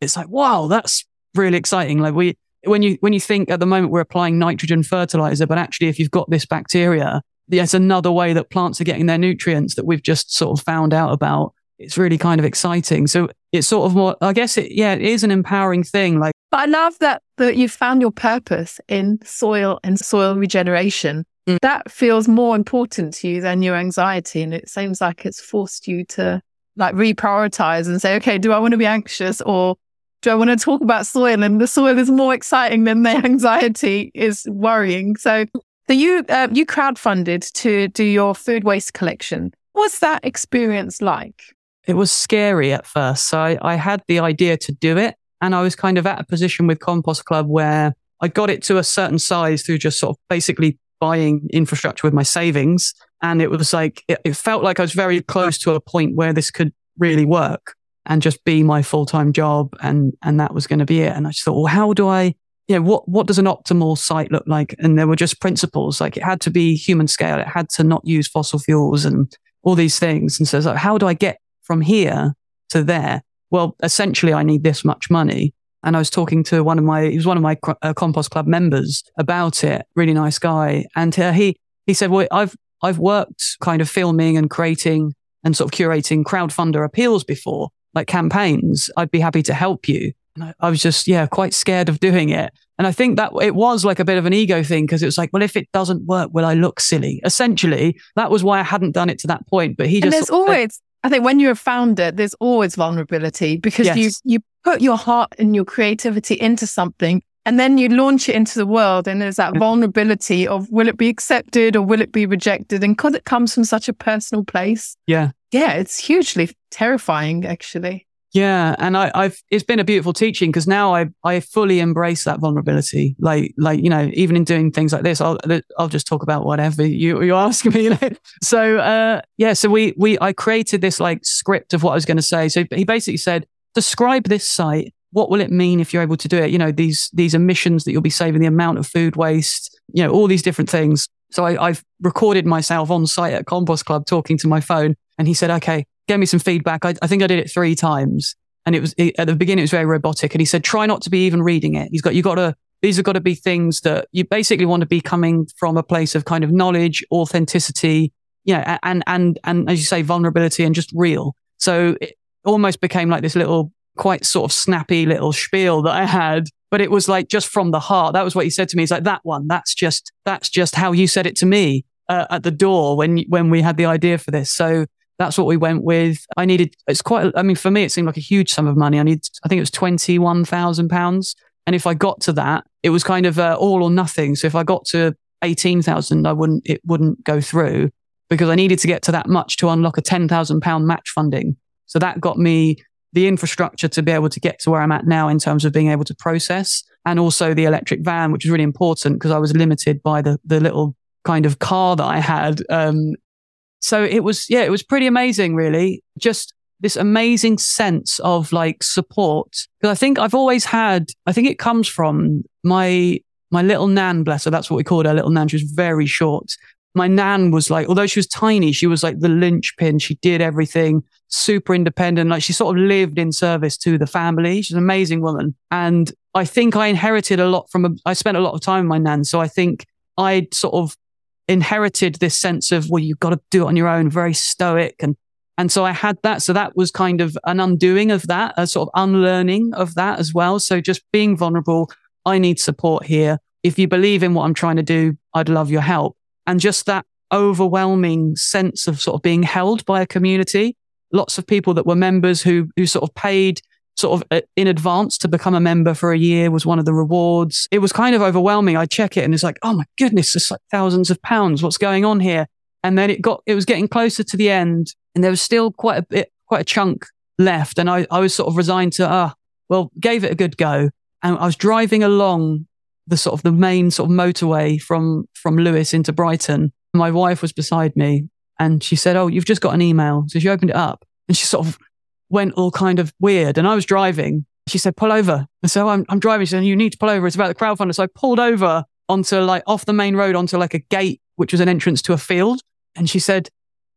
B: it's like, wow, that's really exciting. Like we, when you, when you think at the moment we're applying nitrogen fertilizer, but actually if you've got this bacteria, there's another way that plants are getting their nutrients that we've just sort of found out about. It's really kind of exciting. So it's sort of more, I guess it, yeah, it is an empowering thing. Like,
A: but I love that, that you found your purpose in soil and soil regeneration. Mm. That feels more important to you than your anxiety. And it seems like it's forced you to like reprioritize and say, okay, do I want to be anxious or do I want to talk about soil? And the soil is more exciting than the anxiety is worrying. So, so you uh, you crowdfunded to do your food waste collection. What's that experience like?
B: It was scary at first. So I, I had the idea to do it, and I was kind of at a position with Compost Club where I got it to a certain size through just sort of basically buying infrastructure with my savings. And it was like, it, it felt like I was very close to a point where this could really work and just be my full time job. And, and that was going to be it. And I just thought, well, how do I, you know, what, what does an optimal site look like? And there were just principles like it had to be human scale. It had to not use fossil fuels and all these things. And so like, how do I get from here to there? Well, essentially I need this much money. And I was talking to one of my, he was one of my uh, compost club members about it. Really nice guy. And uh, he, he said, well, I've, I've worked kind of filming and creating and sort of curating crowdfunder appeals before like campaigns, I'd be happy to help you. And I, I was just, yeah, quite scared of doing it. And I think that it was like a bit of an ego thing because it was like, well, if it doesn't work, will I look silly? Essentially, that was why I hadn't done it to that point. But he
A: and
B: just.
A: There's always, I think when you're a founder, there's always vulnerability because yes. you, you put your heart and your creativity into something and then you launch it into the world and there's that mm. vulnerability of will it be accepted or will it be rejected? And because it comes from such a personal place.
B: Yeah.
A: Yeah, it's hugely terrifying actually.
B: Yeah, and I, have it's been a beautiful teaching because now I I fully embrace that vulnerability. Like like you know, even in doing things like this, I'll I'll just talk about whatever you you ask me. You know, so uh, yeah, so we we I created this like script of what I was going to say. So he basically said, describe this site what will it mean if you're able to do it? You know, these, these emissions that you'll be saving, the amount of food waste, you know, all these different things. So I, have recorded myself on site at Compost Club talking to my phone and he said, okay, get me some feedback. I, I think I did it three times and it was at the beginning, it was very robotic. And he said, try not to be even reading it. He's got, you got to, these have got to be things that you basically want to be coming from a place of kind of knowledge, authenticity, you know, and, and, and as you say, vulnerability and just real. So it almost became like this little, quite sort of snappy little spiel that I had. But it was like just from the heart. That was what he said to me. He's like, that one, that's just, that's just how you said it to me uh, at the door when, when we had the idea for this. So that's what we went with. I needed, it's quite, I mean, for me, it seemed like a huge sum of money. I need, I think it was 21,000 pounds. And if I got to that, it was kind of uh, all or nothing. So if I got to 18,000, I wouldn't, it wouldn't go through because I needed to get to that much to unlock a 10,000 pound match funding. So that got me the infrastructure to be able to get to where I'm at now in terms of being able to process and also the electric van, which is really important because I was limited by the, the little kind of car that I had. Um, so it was, yeah, it was pretty amazing, really. Just this amazing sense of like support. Because I think I've always had, I think it comes from my, my little nan, bless her. That's what we called her little nan. She was very short. My nan was like, although she was tiny, she was like the linchpin. She did everything super independent. Like she sort of lived in service to the family. She's an amazing woman. And I think I inherited a lot from, a, I spent a lot of time with my nan. So I think I sort of inherited this sense of, well, you've got to do it on your own, very stoic. And, and so I had that. So that was kind of an undoing of that, a sort of unlearning of that as well. So just being vulnerable. I need support here. If you believe in what I'm trying to do, I'd love your help. And just that overwhelming sense of sort of being held by a community. Lots of people that were members who, who sort of paid sort of uh, in advance to become a member for a year was one of the rewards. It was kind of overwhelming. I check it and it's like, oh my goodness, it's like thousands of pounds. What's going on here? And then it got, it was getting closer to the end and there was still quite a bit, quite a chunk left. And I, I was sort of resigned to, ah, well, gave it a good go. And I was driving along the sort of the main sort of motorway from, from Lewes into Brighton. My wife was beside me and she said, Oh, you've just got an email. So she opened it up and she sort of went all kind of weird. And I was driving. She said, pull over. And so oh, I'm, I'm driving. She said, you need to pull over. It's about the crowdfunder. So I pulled over onto like off the main road onto like a gate, which was an entrance to a field. And she said,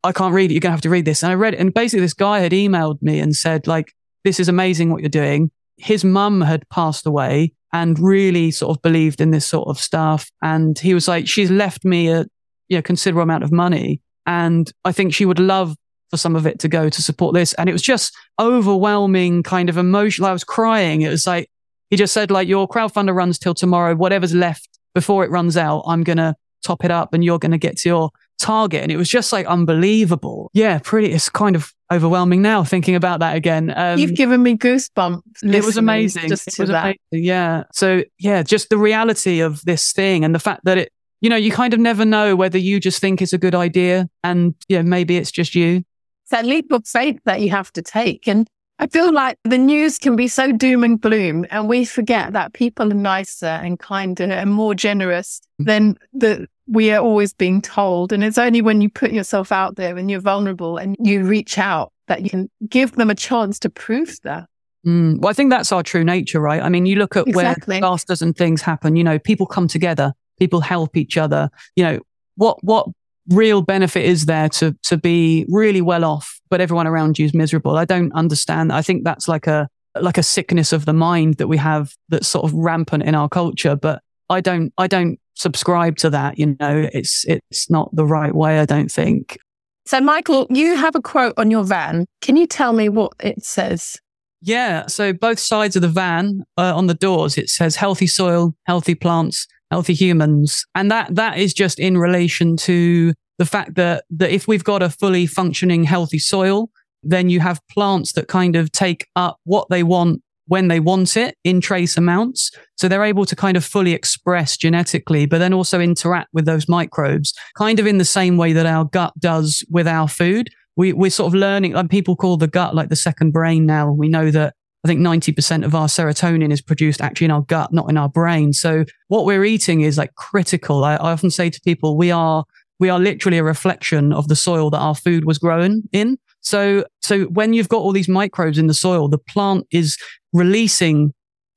B: I can't read it. You're going to have to read this. And I read it. And basically this guy had emailed me and said, like, this is amazing what you're doing. His mum had passed away and really sort of believed in this sort of stuff. And he was like, she's left me a you know, considerable amount of money. And I think she would love for some of it to go to support this. And it was just overwhelming kind of emotional. I was crying. It was like, he just said like, your crowdfunder runs till tomorrow. Whatever's left before it runs out, I'm going to top it up and you're going to get to your target. And it was just like unbelievable. Yeah, pretty, it's kind of overwhelming now thinking about that again.
A: Um, You've given me goosebumps.
B: It was amazing.
A: Just
B: was
A: that.
B: amazing. Yeah. So yeah, just the reality of this thing and the fact that it, you know, you kind of never know whether you just think it's a good idea and yeah, maybe it's just you
A: that leap of faith that you have to take. And I feel like the news can be so doom and gloom, and we forget that people are nicer and kinder and more generous mm. than the we are always being told. And it's only when you put yourself out there and you're vulnerable and you reach out that you can give them a chance to prove that.
B: Mm. Well, I think that's our true nature, right? I mean, you look at exactly. where disasters and things happen, you know, people come together, people help each other. You know, what, what real benefit is there to to be really well off, but everyone around you is miserable? I don't understand. I think that's like a like a sickness of the mind that we have that's sort of rampant in our culture. But I don't I don't subscribe to that. You know, it's it's not the right way. I don't think.
A: So, Michael, you have a quote on your van. Can you tell me what it says?
B: Yeah. So both sides of the van uh, on the doors, it says healthy soil, healthy plants, healthy humans. And that, that is just in relation to the fact that, that if we've got a fully functioning healthy soil, then you have plants that kind of take up what they want when they want it in trace amounts. So they're able to kind of fully express genetically, but then also interact with those microbes, kind of in the same way that our gut does with our food. We, we're sort of learning, like people call the gut like the second brain now. We know that I think 90% of our serotonin is produced actually in our gut, not in our brain. So what we're eating is like critical. I, I often say to people, we are, we are literally a reflection of the soil that our food was grown in. So, so when you've got all these microbes in the soil, the plant is releasing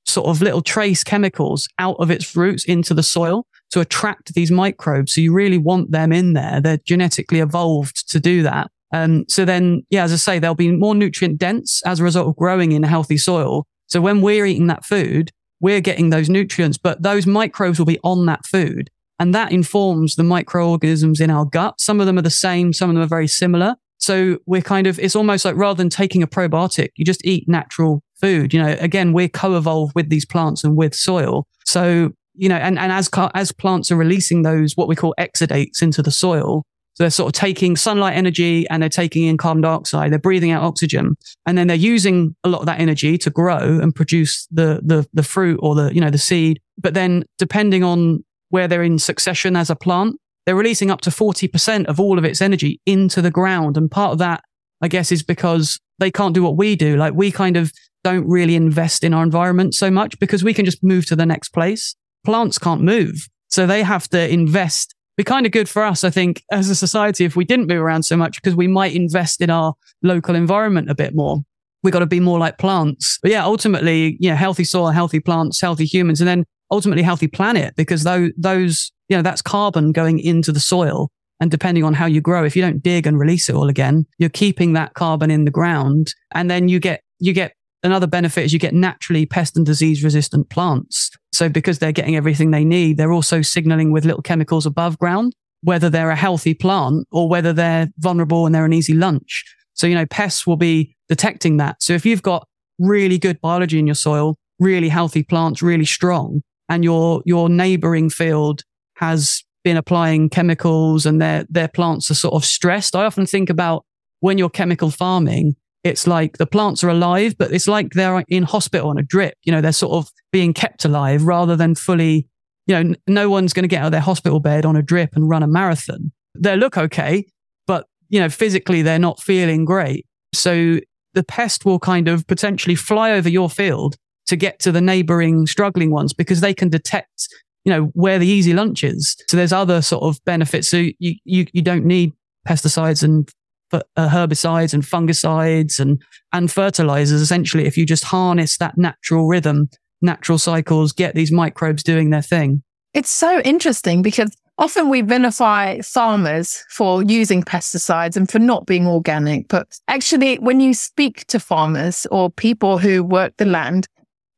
B: sort of little trace chemicals out of its roots into the soil to attract these microbes. So you really want them in there. They're genetically evolved to do that. Um, so then, yeah, as I say, they'll be more nutrient dense as a result of growing in a healthy soil. So when we're eating that food, we're getting those nutrients, but those microbes will be on that food. And that informs the microorganisms in our gut. Some of them are the same. Some of them are very similar. So we're kind of, it's almost like rather than taking a probiotic, you just eat natural food. You know, again, we're co-evolved with these plants and with soil. So, you know, and, and as, as plants are releasing those, what we call exudates into the soil, so they're sort of taking sunlight energy and they're taking in carbon dioxide. They're breathing out oxygen and then they're using a lot of that energy to grow and produce the, the, the fruit or the, you know, the seed. But then depending on where they're in succession as a plant, they're releasing up to 40% of all of its energy into the ground. And part of that, I guess, is because they can't do what we do. Like we kind of don't really invest in our environment so much because we can just move to the next place. Plants can't move. So they have to invest be kind of good for us, I think, as a society if we didn't move around so much because we might invest in our local environment a bit more. We got to be more like plants. But yeah, ultimately, you know, healthy soil, healthy plants, healthy humans, and then ultimately healthy planet because those, those, you know, that's carbon going into the soil. And depending on how you grow, if you don't dig and release it all again, you're keeping that carbon in the ground. And then you get, you get another benefit is you get naturally pest and disease resistant plants. So because they're getting everything they need, they're also signaling with little chemicals above ground, whether they're a healthy plant or whether they're vulnerable and they're an easy lunch. So, you know, pests will be detecting that. So if you've got really good biology in your soil, really healthy plants, really strong, and your, your neighboring field has been applying chemicals and their, their plants are sort of stressed. I often think about when you're chemical farming, it's like the plants are alive, but it's like they're in hospital on a drip. You know, they're sort of being kept alive rather than fully, you know, no one's going to get out of their hospital bed on a drip and run a marathon. They look okay, but, you know, physically they're not feeling great. So the pest will kind of potentially fly over your field to get to the neighboring struggling ones because they can detect, you know, where the easy lunch is. So there's other sort of benefits. So you, you, you don't need pesticides and Uh, herbicides and fungicides and, and fertilizers. Essentially, if you just harness that natural rhythm, natural cycles, get these microbes doing their thing.
A: It's so interesting because often we vilify farmers for using pesticides and for not being organic. But actually, when you speak to farmers or people who work the land,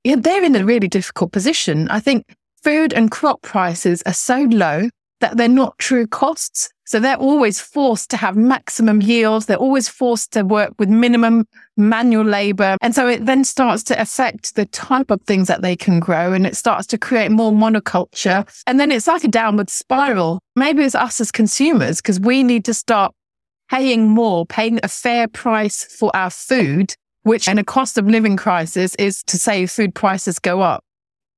A: yeah, they're in a really difficult position. I think food and crop prices are so low that they're not true costs. So they're always forced to have maximum yields. They're always forced to work with minimum manual labor. And so it then starts to affect the type of things that they can grow and it starts to create more monoculture. And then it's like a downward spiral. Maybe it's us as consumers because we need to start paying more, paying a fair price for our food, which in a cost of living crisis is to say food prices go up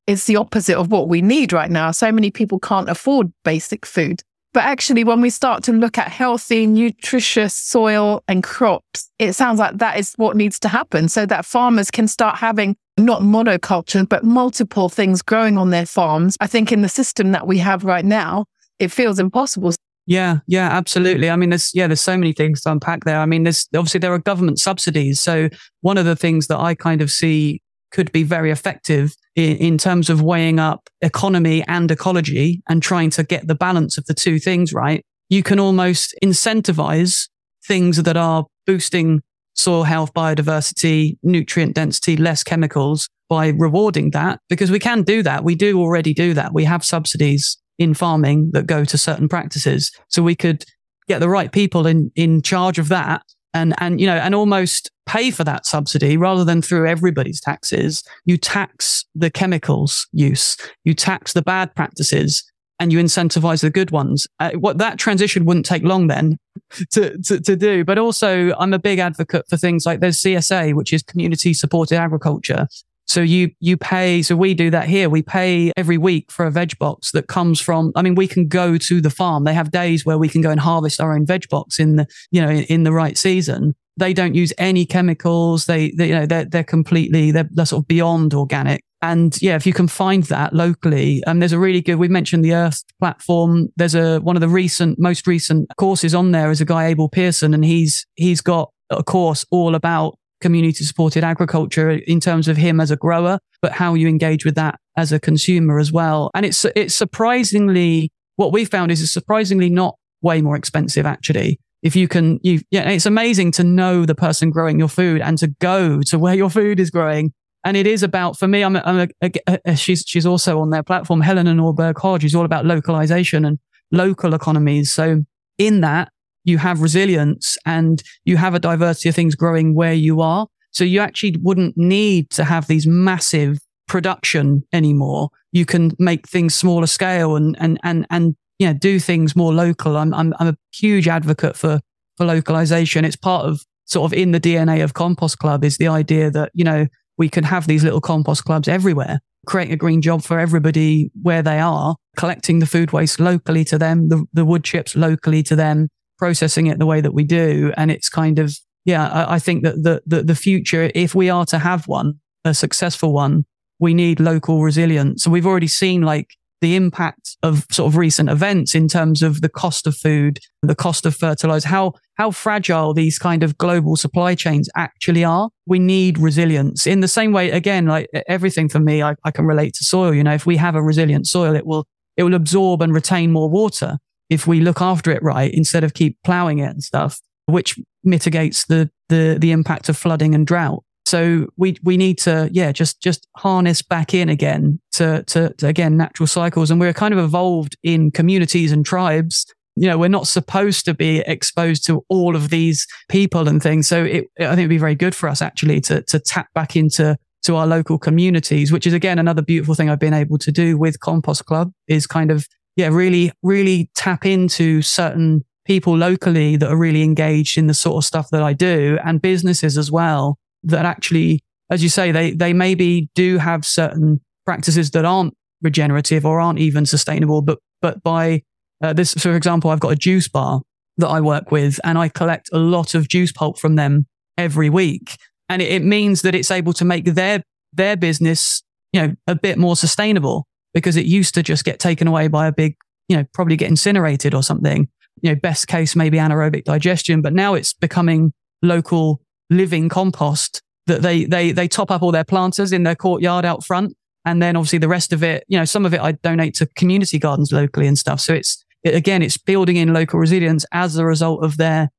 A: is the opposite of what we need right now. So many people can't afford basic food. But actually, when we start to look at healthy, nutritious soil and crops, it sounds like that is what needs to happen so that farmers can start having not monoculture, but multiple things growing on their farms. I think in the system that we have right now, it feels impossible.
B: Yeah, yeah, absolutely. I mean, there's yeah, there's so many things to unpack there. I mean, there's obviously there are government subsidies. So one of the things that I kind of see could be very effective in, in, terms of weighing up economy and ecology and trying to get the balance of the two things right. You can almost incentivize things that are boosting soil health, biodiversity, nutrient density, less chemicals by rewarding that because we can do that. We do already do that. We have subsidies in farming that go to certain practices. So we could get the right people in, in charge of that and, and, you know, and almost pay for that subsidy rather than through everybody's taxes. You tax the chemicals use, you tax the bad practices and you incentivize the good ones. Uh, what that transition wouldn't take long then to, to, to do. But also I'm a big advocate for things like there's CSA, which is community supported agriculture. So you, you pay, so we do that here. We pay every week for a veg box that comes from, I mean, we can go to the farm. They have days where we can go and harvest our own veg box in the, you know, in, in the right season. They don't use any chemicals. They, they you know, they're, they're completely, they're, they're sort of beyond organic. And yeah, if you can find that locally, um, there's a really good, we mentioned the Earth platform. There's a, one of the recent, most recent courses on there is a guy, Abel Pearson, and he's, he's got a course all about community supported agriculture in terms of him as a grower, but how you engage with that as a consumer as well. And it's, it's surprisingly, what we found is it's surprisingly not way more expensive actually. If you can, you, yeah, it's amazing to know the person growing your food and to go to where your food is growing. And it is about, for me, I'm, a, I'm a, a, a, she's, she's also on their platform, Helena Norberg Hodge is all about localization and local economies. So in that, you have resilience and you have a diversity of things growing where you are. So you actually wouldn't need to have these massive production anymore. You can make things smaller scale and, and, and, and, you know, do things more local. I'm, I'm, I'm a huge advocate for, for localization. It's part of sort of in the DNA of Compost Club is the idea that, you know, we can have these little compost clubs everywhere, creating a green job for everybody where they are, collecting the food waste locally to them, the, the wood chips locally to them, processing it the way that we do. And it's kind of, yeah, I, I think that the, the, the future, if we are to have one, a successful one, we need local resilience. And we've already seen like the impact of sort of recent events in terms of the cost of food, the cost of fertilizer, how, how fragile these kind of global supply chains actually are. We need resilience in the same way. Again, like everything for me, I, I can relate to soil. You know, if we have a resilient soil, it will, it will absorb and retain more water if we look after it right instead of keep plowing it and stuff, which mitigates the, the, the impact of flooding and drought. So we we need to yeah just just harness back in again to, to, to again natural cycles, and we're kind of evolved in communities and tribes. You know, we're not supposed to be exposed to all of these people and things. So it, I think it'd be very good for us actually to to tap back into to our local communities, which is again another beautiful thing I've been able to do with Compost Club is kind of yeah really really tap into certain people locally that are really engaged in the sort of stuff that I do and businesses as well that actually, as you say, they, they maybe do have certain practices that aren't regenerative or aren't even sustainable, but, but by uh, this, for example, I've got a juice bar that I work with and I collect a lot of juice pulp from them every week. And it, it means that it's able to make their, their business, you know, a bit more sustainable because it used to just get taken away by a big, you know, probably get incinerated or something. You know, best case, maybe anaerobic digestion, but now it's becoming local living compost that they, they, they top up all their planters in their courtyard out front. And then obviously the rest of it, you know, some of it I donate to community gardens locally and stuff. So it's, it, again, it's building in local resilience as a result of their,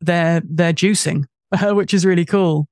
B: their, their juicing, which is really cool.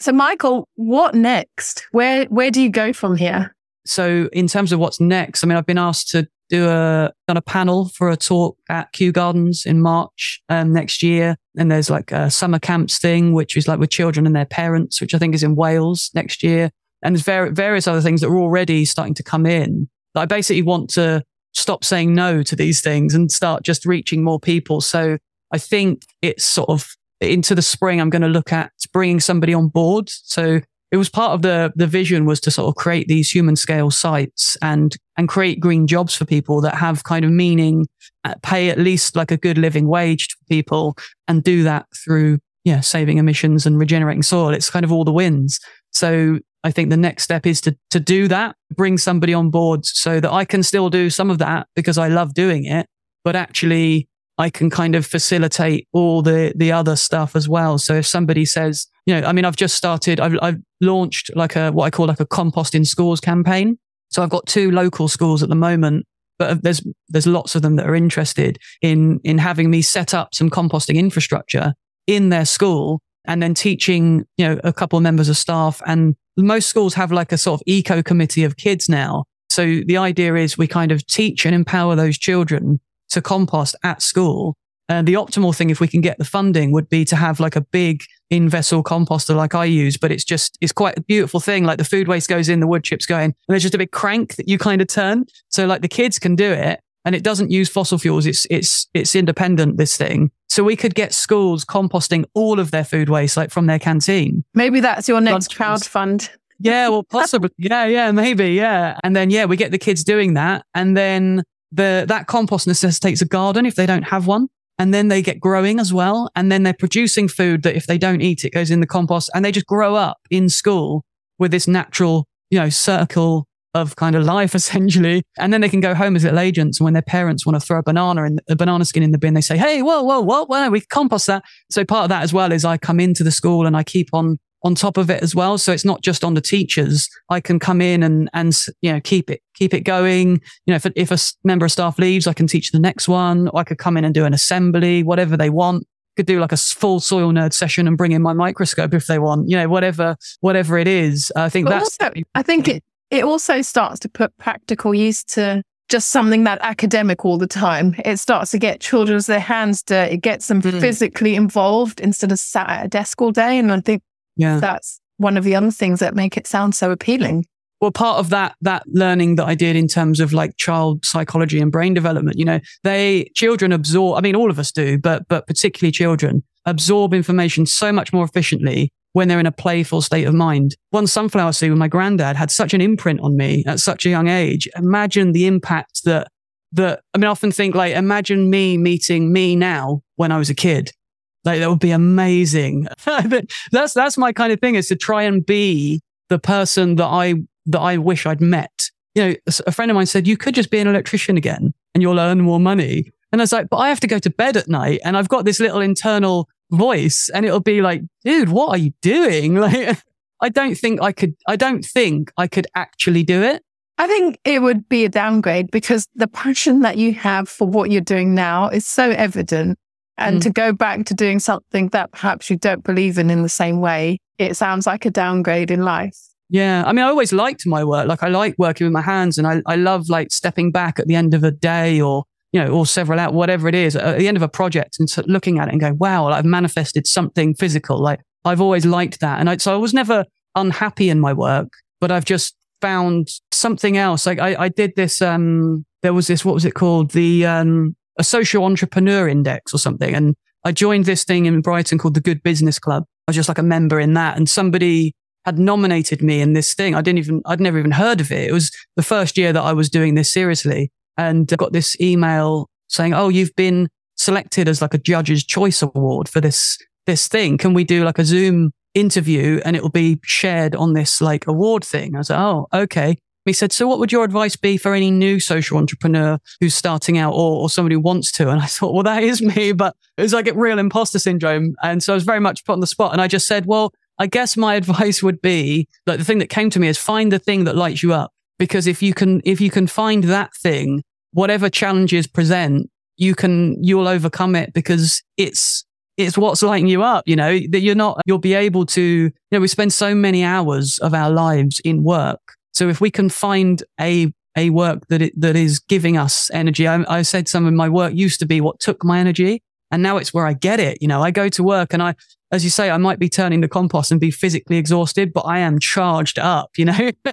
A: So Michael, what next? Where, where do you go from here?
B: So in terms of what's next, I mean, I've been asked to do a done a panel for a talk at Kew Gardens in March um, next year. And there's like a summer camps thing, which is like with children and their parents, which I think is in Wales next year. And there's var- various other things that are already starting to come in. I basically want to stop saying no to these things and start just reaching more people. So I think it's sort of into the spring. I'm going to look at bringing somebody on board. So it was part of the the vision was to sort of create these human scale sites and and create green jobs for people that have kind of meaning, uh, pay at least like a good living wage to people, and do that through yeah saving emissions and regenerating soil. It's kind of all the wins. So I think the next step is to to do that, bring somebody on board so that I can still do some of that because I love doing it, but actually I can kind of facilitate all the the other stuff as well. So if somebody says, you know, I mean, I've just started, I've, I've launched like a what I call like a compost in schools campaign. So I've got two local schools at the moment, but there's there's lots of them that are interested in in having me set up some composting infrastructure in their school and then teaching, you know, a couple of members of staff. And most schools have like a sort of eco committee of kids now. So the idea is we kind of teach and empower those children to compost at school. And the optimal thing, if we can get the funding, would be to have like a big in vessel composter like I use, but it's just, it's quite a beautiful thing. Like the food waste goes in, the wood chips go in, and there's just a big crank that you kind of turn. So like the kids can do it and it doesn't use fossil fuels. It's, it's, it's independent, this thing. So we could get schools composting all of their food waste, like from their canteen.
A: Maybe that's your next crowd fund.
B: Yeah, well, possibly. yeah, yeah, maybe. Yeah. And then, yeah, we get the kids doing that. And then the, that compost necessitates a garden if they don't have one. And then they get growing as well. And then they're producing food that if they don't eat, it goes in the compost and they just grow up in school with this natural, you know, circle of kind of life essentially. And then they can go home as little agents. And when their parents want to throw a banana in a banana skin in the bin, they say, Hey, whoa, whoa, whoa, whoa, we compost that. So part of that as well is I come into the school and I keep on on top of it as well. So it's not just on the teachers. I can come in and, and, you know, keep it, keep it going. You know, if, if a member of staff leaves, I can teach the next one. Or I could come in and do an assembly, whatever they want. Could do like a full soil nerd session and bring in my microscope if they want, you know, whatever, whatever it is. I think but that's,
A: also, I think it, it also starts to put practical use to just something that academic all the time. It starts to get children's their hands dirty, it gets them mm. physically involved instead of sat at a desk all day. And I think yeah. that's one of the other things that make it sound so appealing.
B: Well, part of that that learning that I did in terms of like child psychology and brain development, you know, they children absorb. I mean, all of us do, but but particularly children absorb information so much more efficiently when they're in a playful state of mind. One sunflower seed with my granddad had such an imprint on me at such a young age. Imagine the impact that, that, I mean, I often think like, imagine me meeting me now when I was a kid. Like that would be amazing. But that's, that's my kind of thing is to try and be the person that I, that I wish I'd met. You know, a friend of mine said, you could just be an electrician again and you'll earn more money. And I was like, but I have to go to bed at night and I've got this little internal voice and it'll be like, dude, what are you doing? Like, I don't think I could, I don't think I could actually do it.
A: I think it would be a downgrade because the passion that you have for what you're doing now is so evident. And mm. to go back to doing something that perhaps you don't believe in in the same way, it sounds like a downgrade in life.
B: Yeah. I mean, I always liked my work. Like I like working with my hands and I, I love like stepping back at the end of a day or you know, or several out, whatever it is, at the end of a project and looking at it and going, wow, I've manifested something physical. Like I've always liked that. And I, so I was never unhappy in my work, but I've just found something else. Like I, I did this, um, there was this, what was it called? The, um, a social entrepreneur index or something. And I joined this thing in Brighton called the Good Business Club. I was just like a member in that. And somebody had nominated me in this thing. I didn't even, I'd never even heard of it. It was the first year that I was doing this seriously and I got this email saying, "Oh, you've been selected as like a judge's choice award for this this thing. Can we do like a Zoom interview and it will be shared on this like award thing?" I was like, "Oh, okay." He said, "So, what would your advice be for any new social entrepreneur who's starting out, or, or somebody who wants to?" And I thought, "Well, that is me," but it was like a real imposter syndrome, and so I was very much put on the spot. And I just said, "Well, I guess my advice would be like the thing that came to me is find the thing that lights you up because if you can if you can find that thing whatever challenges present you can you'll overcome it because it's it's what's lighting you up you know that you're not you'll be able to you know we spend so many hours of our lives in work so if we can find a a work that it, that is giving us energy I, I said some of my work used to be what took my energy and now it's where I get it. You know, I go to work and I, as you say, I might be turning the compost and be physically exhausted, but I am charged up, you know?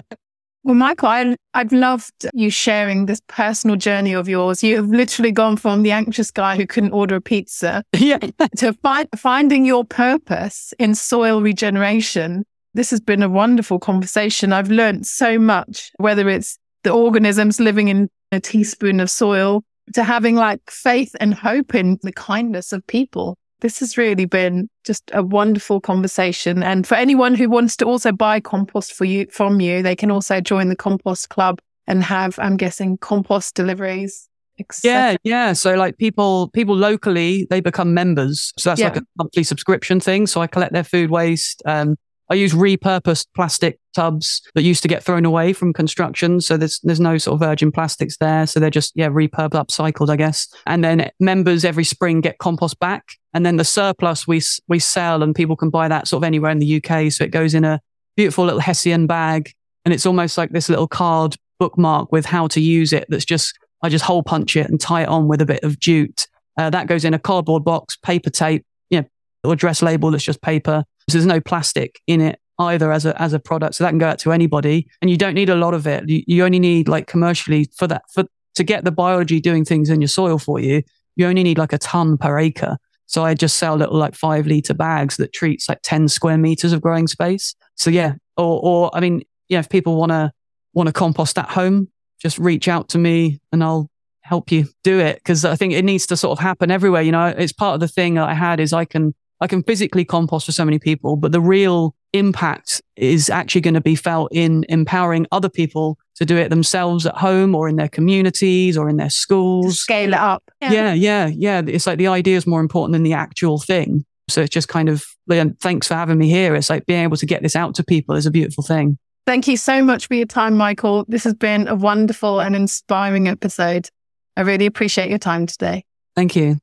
A: Well, Michael, I, I've loved you sharing this personal journey of yours. You have literally gone from the anxious guy who couldn't order a pizza
B: yeah.
A: to fi- finding your purpose in soil regeneration. This has been a wonderful conversation. I've learned so much, whether it's the organisms living in a teaspoon of soil to having like faith and hope in the kindness of people. This has really been just a wonderful conversation. And for anyone who wants to also buy compost for you from you, they can also join the compost club and have, I'm guessing, compost deliveries.
B: Yeah, yeah. So like people, people locally, they become members. So that's yeah. like a monthly subscription thing. So I collect their food waste. Um, I use repurposed plastic tubs that used to get thrown away from construction. So there's, there's no sort of virgin plastics there. So they're just, yeah, repurposed, upcycled, I guess. And then members every spring get compost back. And then the surplus we, we sell and people can buy that sort of anywhere in the UK. So it goes in a beautiful little Hessian bag. And it's almost like this little card bookmark with how to use it. That's just, I just hole punch it and tie it on with a bit of jute. Uh, that goes in a cardboard box, paper tape, you know, or address label that's just paper so there's no plastic in it either as a as a product. So that can go out to anybody, and you don't need a lot of it. You, you only need like commercially for that for to get the biology doing things in your soil for you. You only need like a ton per acre. So I just sell little like five liter bags that treats like 10 square meters of growing space. So yeah, or, or I mean, yeah, if people want to, want to compost at home, just reach out to me and I'll help you do it. Cause I think it needs to sort of happen everywhere. You know, it's part of the thing that I had is I can I can physically compost for so many people, but the real impact is actually going to be felt in empowering other people to do it themselves at home or in their communities or in their schools.
A: To scale it up.
B: Yeah. yeah, yeah, yeah. It's like the idea is more important than the actual thing. So it's just kind of, thanks for having me here. It's like being able to get this out to people is a beautiful thing.
A: Thank you so much for your time, Michael. This has been a wonderful and inspiring episode. I really appreciate your time today.
B: Thank you.